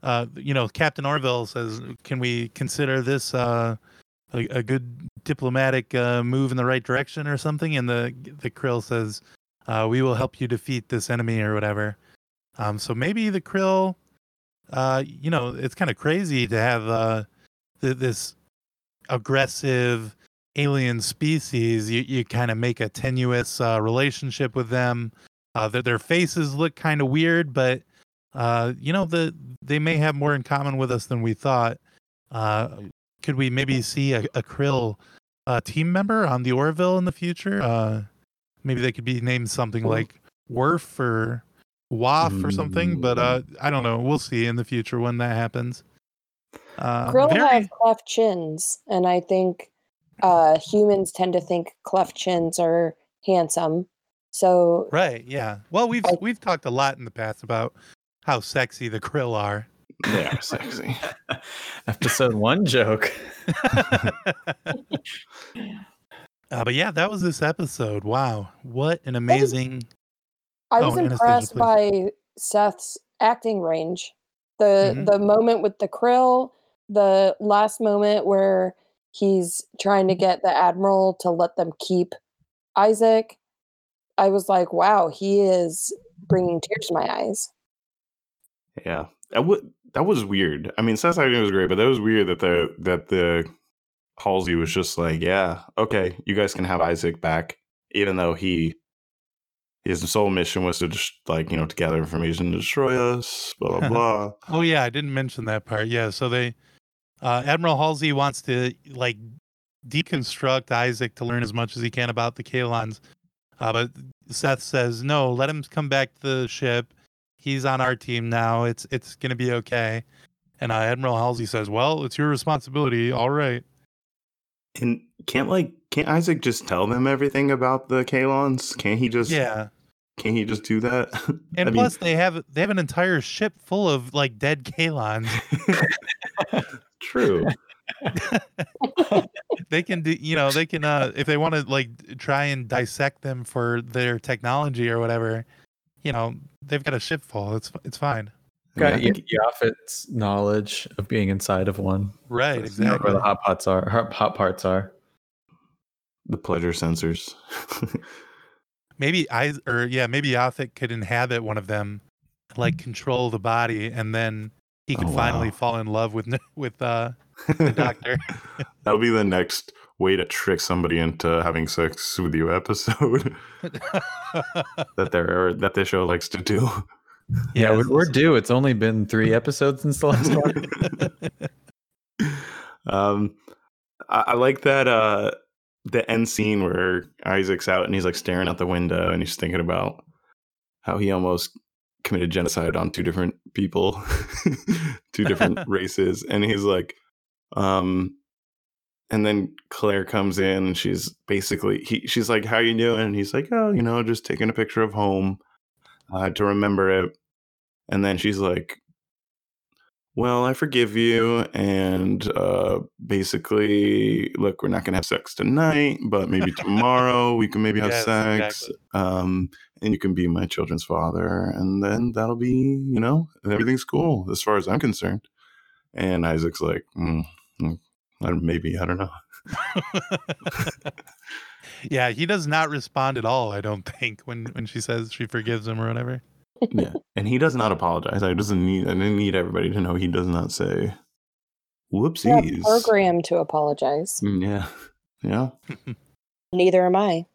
uh, you know, Captain Orville says, "Can we consider this uh, a, a good diplomatic uh, move in the right direction or something?" And the the Krill says, uh, "We will help you defeat this enemy or whatever." Um, so maybe the Krill uh, you know, it's kind of crazy to have th- this aggressive alien species. You you kind of make a tenuous relationship with them. Uh, their their faces look kind of weird, but uh, you know the they may have more in common with us than we thought. Uh, could we maybe see a, a Krill uh, team member on the Orville in the future? Uh, maybe they could be named something like Worf or Waff or something. But uh, I don't know. We'll see in the future when that happens. Uh, Krill very- have cleft chins, and I think uh, humans tend to think cleft chins are handsome. So Right. Yeah. Well, we've we've talked a lot in the past about how sexy the krill are. They are sexy. Episode one joke. Uh, but yeah, that was this episode. Wow, what an amazing! I Oh, was Anastasia, impressed by Seth's acting range. The Mhm. the moment with the krill, the last moment where he's trying to get the admiral to let them keep Isaac. I was like, wow, he is bringing tears to my eyes. Yeah, that would that was weird. I mean, Seth's acting was great, but that was weird that the that the Halsey was just like, yeah, okay, you guys can have Isaac back, even though he his sole mission was to just like you know to gather information to destroy us, blah blah blah. Oh yeah, I didn't mention that part. Yeah, so they uh, Admiral Halsey wants to like deconstruct Isaac to learn as much as he can about the Kaylons, uh, but Seth says no. Let him come back to the ship. He's on our team now. It's it's gonna be okay. And uh, Admiral Halsey says, "Well, it's your responsibility. All right." And can't like can't Isaac just tell them everything about the Kaylons? Can't he just Yeah. Can't he just do that? And I mean, plus, they have they have an entire ship full of like dead Kaylons. true. they can do you know they can uh if they want to like try and dissect them for their technology or whatever you know they've got a ship full it's it's fine Got yeah. Yaphit's knowledge of being inside of one. Right, You know exactly. Where the hot pots are, hot, hot parts are. The pleasure sensors. maybe i or yeah maybe Yaphit could inhabit one of them like control the body and then he could Oh, finally wow. fall in love with with uh the doctor That'll be the next way to trick somebody into having sex with you episode that they're that the show likes to do. Yeah, we're, we're due. It's only been three episodes since the last one. Um, I, I like that uh the end scene where Isaac's out and he's like staring out the window and he's thinking about how he almost committed genocide on two different people, two different races, and he's like, um, and then Claire comes in and she's basically he she's like, "How you doing?" And he's like, "Oh, you know, just taking a picture of home uh, to remember it." And then she's like, well, I forgive you. And uh, basically, look, we're not going to have sex tonight, but maybe tomorrow we can maybe have Yes, sex. exactly. Um, and you can be my children's father. And then that'll be, you know, everything's cool as far as I'm concerned. And Isaac's like, mm, mm, I- maybe, I don't know. yeah he does not respond at all i don't think when when she says she forgives him or whatever yeah. And he does not apologize. I doesn't need, I didn't need everybody to know he does not say, You're whoopsies. programmed to apologize. Mm, Yeah. Yeah. Neither am I.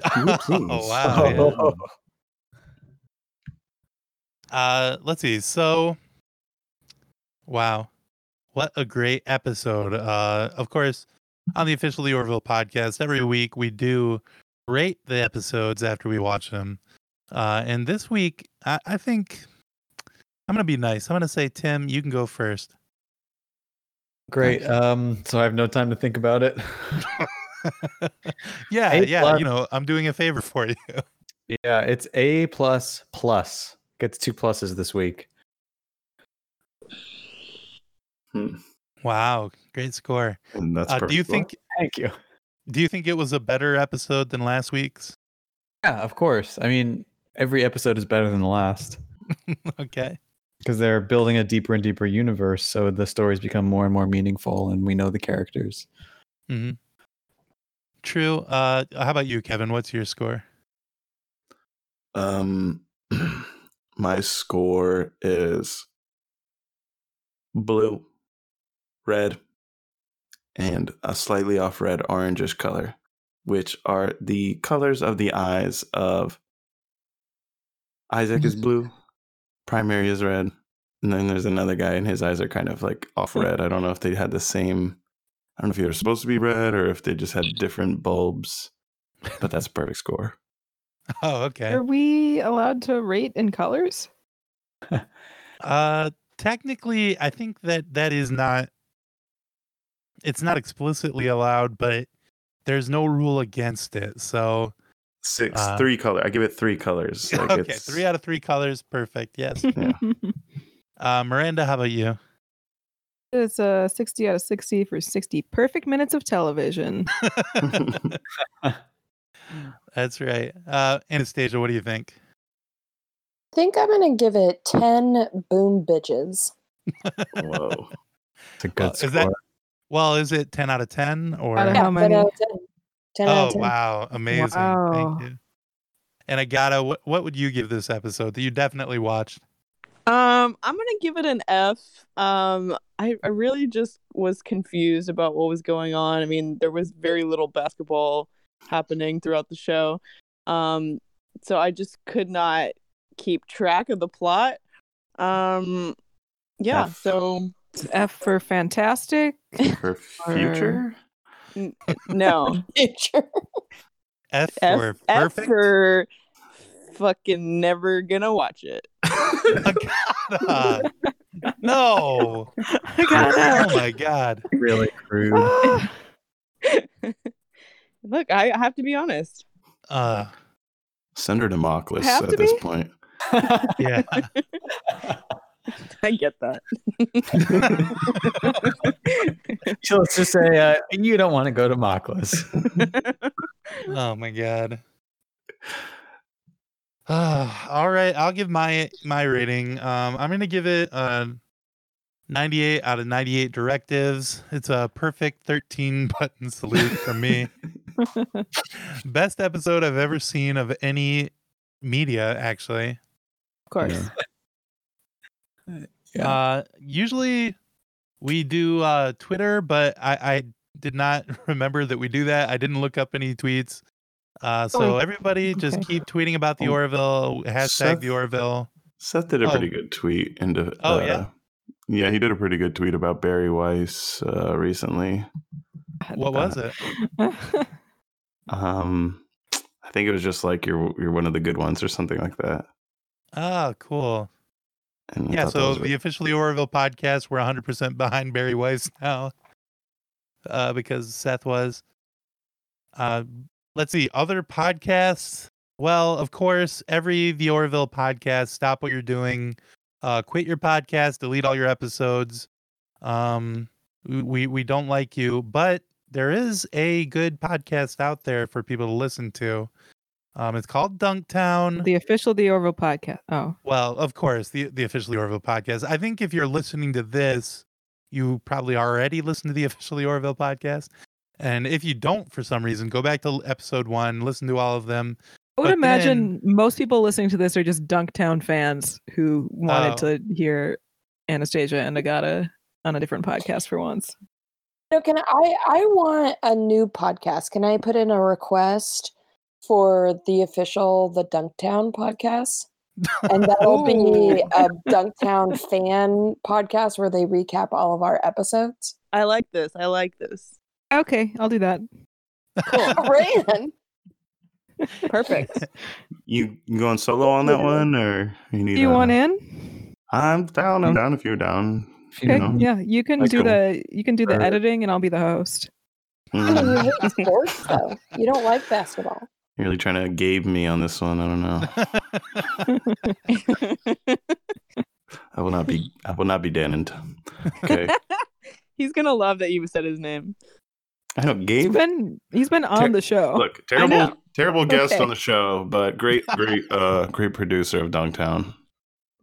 Whoopsies. oh wow yeah. uh let's see so wow what a great episode uh of course on the official the orville podcast every week we do rate the episodes after we watch them uh and this week i, I think i'm gonna be nice i'm gonna say tim you can go first Great. Um, so I have no time to think about it. yeah A yeah plus. you know i'm doing a favor for you Yeah, it's A plus plus. Gets two pluses this week. Wow great score And that's uh, do you perfect. Well, think Thank you. do you think it was a better episode than last week's Yeah, of course. I mean, every episode is better than the last okay because they're building a deeper and deeper universe, so the stories become more and more meaningful, and we know the characters. hmm True. Uh, how about you, Kevin? What's your score? Um, my score is blue, red, and a slightly off red orangish color, which are the colors of the eyes of Isaac is blue, primary is red, and then there's another guy and his eyes are kind of like off red. I don't know if they had the same I don't know if they were supposed to be red or if they just had different bulbs. But that's a perfect score. Oh, okay. Are we allowed to rate in colors? Uh, technically, I think that that is not. It's not explicitly allowed, but there's no rule against it. So Six, Uh, three color. I give it three colors. Like okay, it's, three out of three colors, perfect. Yes. Yeah. Uh, Miranda, how about you? It's a 60 out of 60 for 60 perfect minutes of television. That's right. Uh, Anastasia, what do you think? I think I'm gonna give it ten boom bitches. Whoa. It's a good Well, score. is that well? Is it ten out of ten or? Out of Yeah, how 10 out of 10. 10 out oh of 10. wow, amazing! Wow. Thank you. And Agata, what what would you give this episode that you definitely watched? Um, I'm gonna give it an F. Um, I, I really just was confused about what was going on. I mean, there was very little basketball happening throughout the show. Um, so I just could not keep track of the plot. Um, yeah, F. so F for fantastic. For future? n- no. Future. F F, for F perfect. for fucking never gonna watch it. Agata. no. Agata. Oh my god. really crude. Look, I I have to be honest. Uh, Send her to Moclus Have at to this be? point. yeah. I get that. So let's just say uh, you don't want to go to Moclus. Oh my god. Ah, all right, I'll give my my rating. Um, I'm gonna give it a 98 out of 98 directives. It's a perfect 13 button salute from me. Best episode I've ever seen of any media, actually. of course. Yeah. Uh, usually we do uh, Twitter, but I, I did not remember that we do that. I didn't look up any tweets. Uh, so Oh, everybody just okay. keep tweeting about the Oh, Orville hashtag Seth- the Orville. Seth did a Oh. pretty good tweet into. Oh, uh, yeah? Yeah, he did a pretty good tweet about Bari Weiss uh, recently. What was it? Um, I think it was just like you're you're one of the good ones or something like that. Ah, cool. And Yeah, so the officially Orville podcast, we're 100% behind Bari Weiss now uh, because Seth was. Uh, let's see, other podcasts. Well, of course, every The Orville podcast, stop what you're doing, uh, quit your podcast, delete all your episodes. Um, we, we don't like you, but there is a good podcast out there for people to listen to. Um, it's called Dunktown. the official The Orville podcast. Oh, Well, of course, the the officially Orville podcast. I think if you're listening to this, you probably already listened to the officially Orville podcast. And if you don't, for some reason, go back to episode one, listen to all of them. I would But imagine most people listening to this are just Dunktown fans who wanted Oh. to hear Anastasia and Agata on a different podcast for once. No, can I? I want a new podcast. Can I put in a request for the official the Dunktown podcast? And that'll be a Dunktown fan podcast where they recap all of our episodes. I like this. I like this. Okay, I'll do that. Cool. Ran. Perfect. You you going solo on that one, or you need? Do you a- want in? I'm down. I'm down if you're down. If you know. yeah, you can I do can- the you can do the Or- editing, and I'll be the host. I mean, Mm, you hate sports though. You don't like basketball. You're really trying to gabe me on this one. I don't know. I will not be. I will not be damned. Okay. He's gonna love that you said his name. I know He's Gabe. been he's been on Ter- the show. Look, terrible, terrible guest Okay. on the show, but great, great, uh, great producer of Dunktown.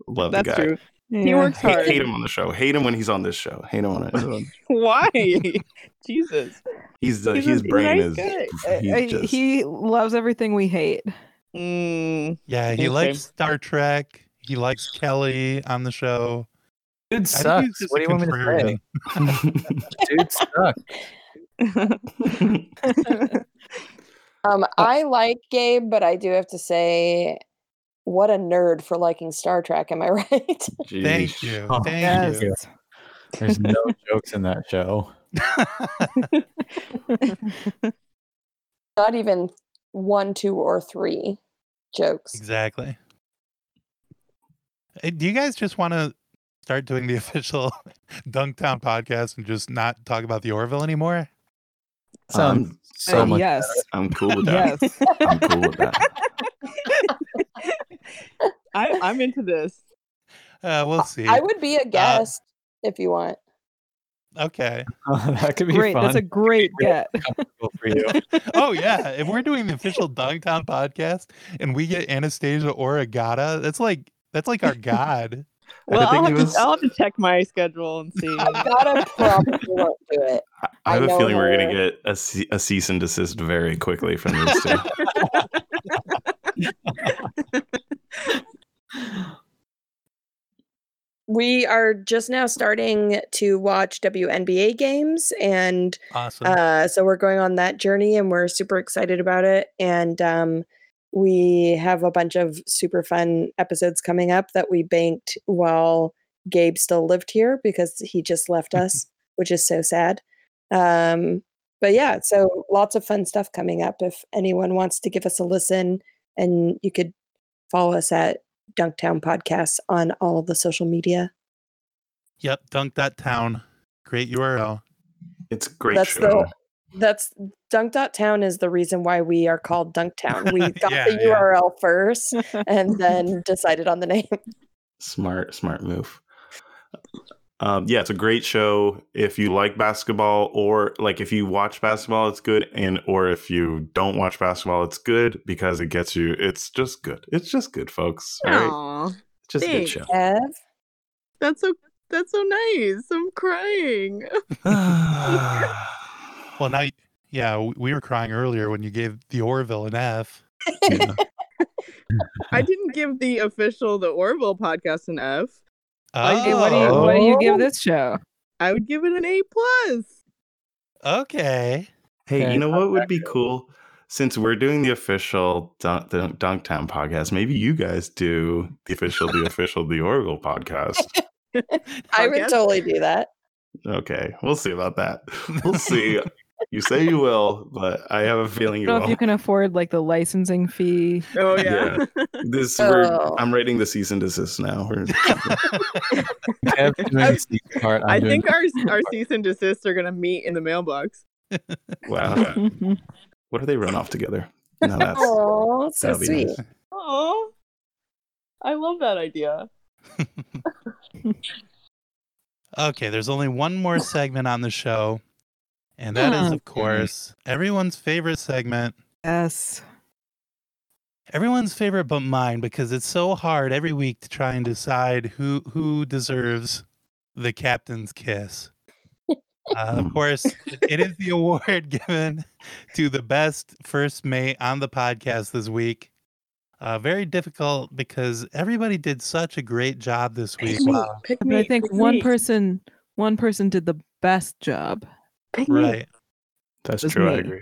Love That's the guy. true. He works Hate, hard. hate him on the show. Hate him when he's on this show. Hate him on it. Why? Jesus. He's the, He's his brain is. guy. Uh, He's uh, just, He loves everything we hate. Mm, yeah, he Okay. likes Star Trek. He likes Kelly on the show. Dude sucks. What do you want me to say? Dude sucks. Um, I like Gabe, but I do have to say, what a nerd for liking Star Trek. Am I right? Thank you. Oh, Thank Yes. you. There's no jokes in that show. Not even one, two, or three jokes. Exactly. Hey, do you guys just want to start doing the official Dunktown podcast and just not talk about the Orville anymore? Sounds Um, so Uh, much. yes. I'm cool with that. Yes. I'm cool with that. I, I'm into this. Uh, we'll see. I would be a guest if you want. Okay. that could be Great. fun. That's a great get. For you. Oh yeah. If we're doing the official Dunktown podcast and we get Anastasia or Agata, that's like that's like our god. Well, I'll have, was- to, I'll have to check my schedule and see. Gotta probably won't do it. I have I a know feeling we're gonna get a, ce- a cease and desist very quickly from these two. We are just now starting to watch WNBA games, and Awesome. uh, so we're going on that journey, and we're super excited about it. And um, we have a bunch of super fun episodes coming up that we banked while Gabe still lived here because he just left us, which is so sad. Um, but yeah, so lots of fun stuff coming up. If anyone wants to give us a listen, and you could follow us at Dunktown Podcasts on all of the social media. Yep, dunk that town. Great URL. It's great that's show. the that's Dunk Dot Town is the reason why we are called Dunktown. We got Yeah, the yeah. URL first and then decided on the name. Smart, smart move. Um, yeah, it's a great show. If you like basketball, or like if you watch basketball, it's good. And or if you don't watch basketball, it's good because it gets you. It's just good. It's just good, folks. All right, Aw, it's just a good show. Ev, That's so that's so nice. I'm crying. Well, now, yeah, we were crying earlier when you gave the Orville an F. Yeah. I didn't give the official the Orville podcast an F. I Hey, what do you what do you give Oh. this show? I would give it an A plus. Okay. Hey, Okay, you know what would be cool? Since we're doing the official Dunk, the Dunktown podcast, maybe you guys do the official, the official, the Orville podcast. I would totally do that. Okay, we'll see about that. We'll see. You say you will, but I have a feeling you don't if you can afford like the licensing fee. Oh yeah. This we're, Oh. I'm rating the cease and desist now. We're, Kev's doing the secret part. I'm I doing think our our cease and desist are gonna meet in the mailbox. wow, what do they run off together? No, that's Oh, so sweet. nice. Oh, I love that idea. Okay, there's only one more segment on the show, and that is, of Okay. course, everyone's favorite segment. yes. Everyone's favorite but mine because it's so hard every week to try and decide who who deserves the captain's kiss. Uh, of course, it- it is the award given to the best first mate on the podcast this week. Uh, very difficult because everybody did such a great job this week. me. Wow. Pick But me. I think one me, person one person did the best job. Pick me. Right. That's was true. I agree.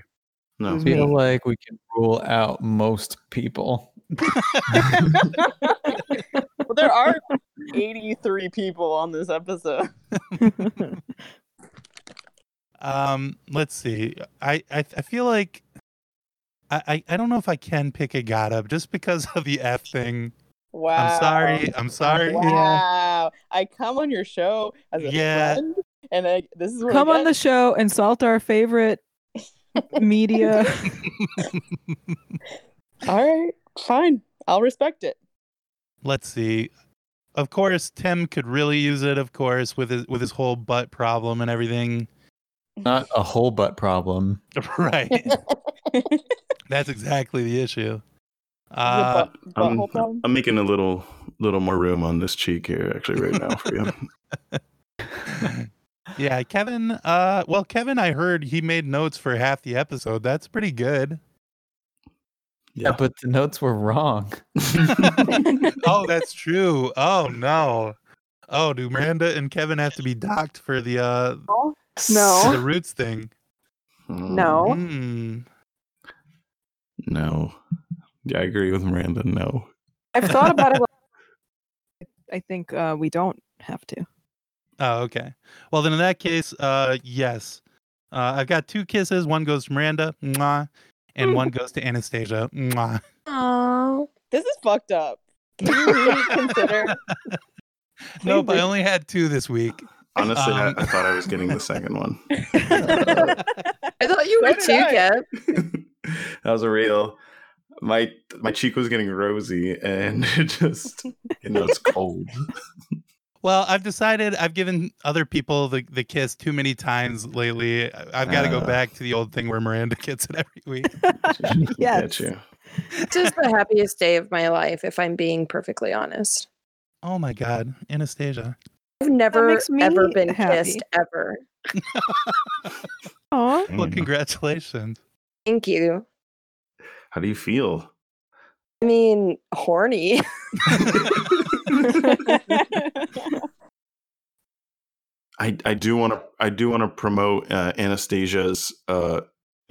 No, I feel me. like we can rule out most people. Well, there are 83 people on this episode. Um, let's see. I I, I feel like I, I I don't know if I can pick Agata just because of the F thing. Wow. I'm sorry. I'm sorry. Wow. I come on your show as a Yeah. friend, and I, this is what Come on the show and salt our favorite media. All right, fine. I'll respect it. Let's see. Of course, Tim could really use it. Of course, with his with his whole butt problem and everything. Not a whole butt problem. right. That's exactly the issue. Uh, butt- I'm, problem? I'm making a little little more room on this cheek here, actually, right now for you. Yeah, Kevin. Uh, well, Kevin, I heard he made notes for half the episode. That's pretty good. Yeah, but the notes were wrong. oh, that's true. Oh no. Oh, do Miranda and Kevin have to be docked for the uh No. the roots thing? No. Hmm. No. Yeah, I agree with Miranda. No. I've thought about it. I think uh, we don't have to. Oh, okay. Well, then in that case, uh, yes. Uh, I've got two kisses. One goes to Miranda, mwah, and one goes to Anastasia, mwah. Oh, This is fucked up. Can you really consider? Nope, I only had two this week. Honestly, Um, I, I thought I was getting the second one. I thought you So were did too, I. Kev. that was a real. My my cheek was getting rosy, and it just you know it's cold. Well, I've decided I've given other people the, the kiss too many times lately. I- I've got to go Uh. back to the old thing where Miranda gets it every week. Yes. Get you. This is the happiest day of my life, if I'm being perfectly honest. Oh my God, Anastasia. I've never ever been happy. kissed ever. Aw. Well, Mm. congratulations. Thank you. How do you feel? I mean, horny. I I do want to I do want to promote uh, Anastasia's uh,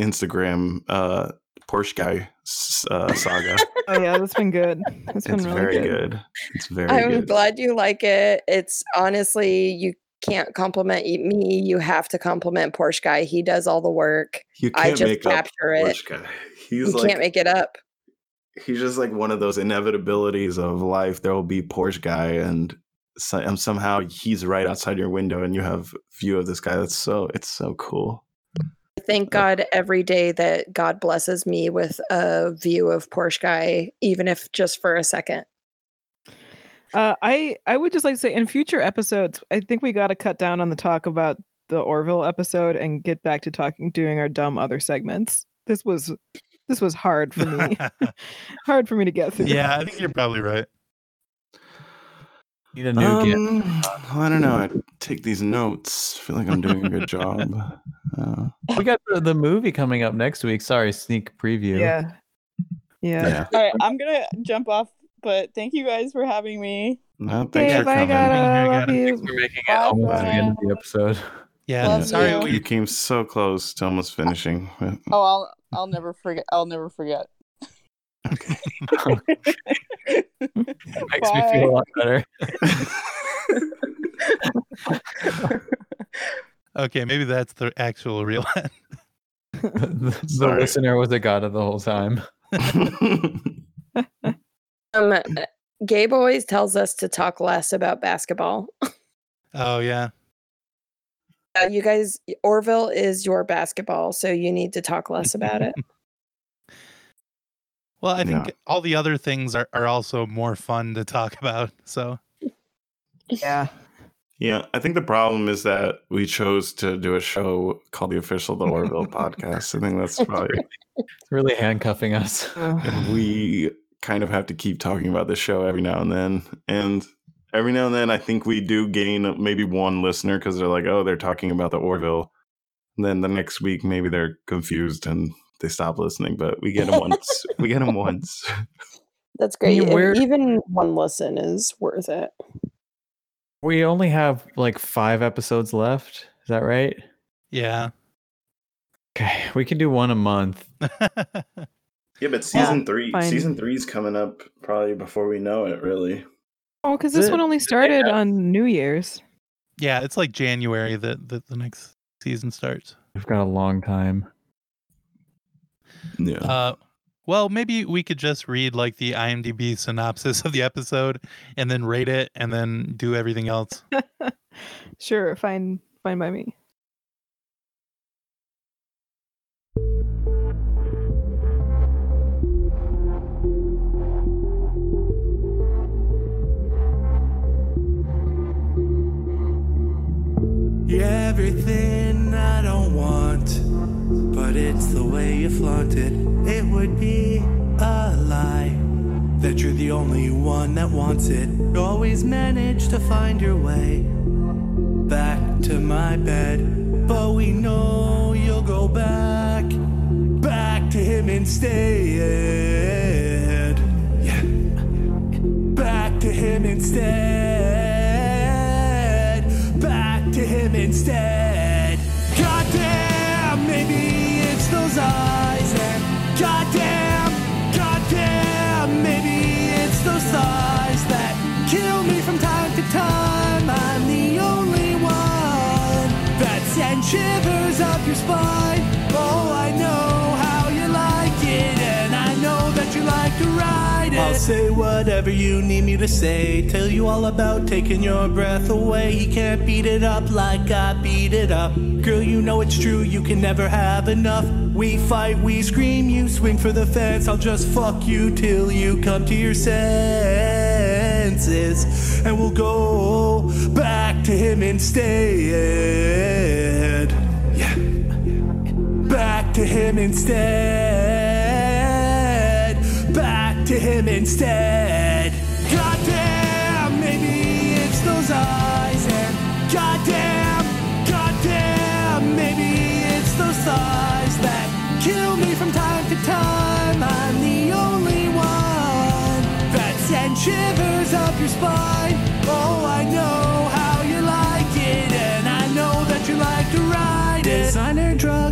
Instagram uh, Porsche guy s- uh, saga. Oh yeah, that's been good. That's been it's really very good. good. It's very I'm good. glad you like it. It's honestly, you can't compliment me. You have to compliment Porsche guy. He does all the work. You I can't just make up capture it. Porsche guy. He's you like can't make it up. He's just like one of those inevitabilities of life. There will be Porsche guy, and, so, and somehow he's right outside your window, and you have view of this guy. That's so it's so cool. Thank God every day that God blesses me with a view of Porsche guy, even if just for a second. Uh, I I would just like to say in future episodes, I think we got to cut down on the talk about the Orville episode and get back to talking, doing our dumb other segments. This was this was hard for me, hard for me to get through. yeah, I think you're probably right. Need a new gift. Um, I don't know. I take these notes. feel like I'm doing a good job. Uh, We got the, the movie coming up next week. Sorry, sneak preview. yeah, yeah. yeah. All right, I'm gonna jump off, but thank you guys for having me. No, thanks Okay, for bye, coming. Gara. Love Thanks you. for making it Bye, almost to the end of the episode. Yeah, Love sorry. you. we- You came so close to almost finishing. Oh, I'll I'll never forget. I'll never forget. Okay. Makes me feel a lot better. Okay, maybe that's the actual real end. the the listener was a god of the whole time. Um, Gabe always tells us to talk less about basketball. Oh yeah. Uh, you guys, Orville is your basketball, so you need to talk less about it. Well, I think Yeah. all the other things are, are also more fun to talk about. So Yeah. Yeah, I think the problem is that we chose to do a show called the official The Orville podcast. I think that's probably It's really handcuffing us. we kind of have to keep talking about this show every now and then. And every now and then, I think we do gain maybe one listener because they're like, "Oh, they're talking about the Orville." And then the next week, maybe they're confused and they stop listening. But we get them once. we get them once. That's great. mean, we're- Even one listen is worth it. We only have like five episodes left. Is that right? yeah. Okay, we can do one a month. Yeah, but season three, fine. season three is coming up probably before we know it. Really. Oh, because this it- one only started on New Year's. yeah, it's like January that the, the next season starts. We've got a long time. Yeah. Uh well, maybe we could just read like the IMDb synopsis of the episode and then rate it and then do everything else. Sure, fine, fine by me. Everything I don't want, but it's the way you flaunt it. It would be a lie that you're the only one that wants it. You always manage to find your way back to my bed, but we know you'll go back, back to him instead. Yeah, back to him instead. Shivers up your spine. Oh, I know how you like it, and I know that you like to ride it. I'll say whatever you need me to say. Tell you all about taking your breath away. You can't beat it up like I beat it up. Girl, you know it's true, you can never have enough. We fight, we scream, you swing for the fence. I'll just fuck you till you come to your senses. And we'll go back to him instead. To him instead. Back to him instead. Goddamn, maybe it's those eyes. And goddamn, goddamn, maybe it's those thighs that kill me from time to time. I'm the only one that sends shivers up your spine. Oh, I know how you like it, and I know that you like to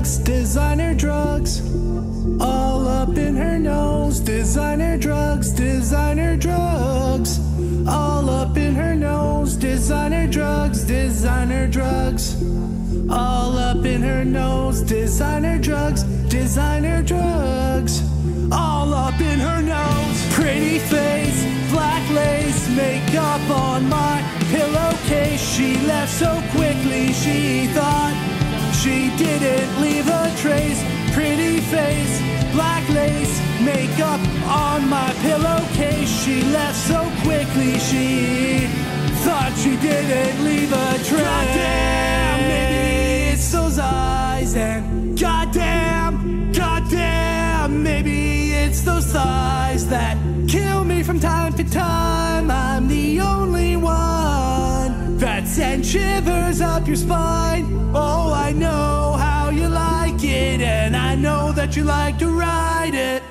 drugs, designer drugs. All up in her nose, designer drugs, designer drugs. All up in her nose, designer drugs, designer drugs. All up in her nose, designer drugs, designer drugs. All up in her nose, pretty face, black lace, makeup on my pillowcase. She left so quickly, she thought she didn't leave a trace. Pretty face, black lace, makeup on my pillowcase. She left so quickly, she thought she didn't leave a trace. Goddamn, maybe it's those eyes, and goddamn, goddamn, maybe it's those thighs that kill me from time to time. I'm the only one sends shivers up your spine. Oh, I know how you like it, and I know that you like to ride it.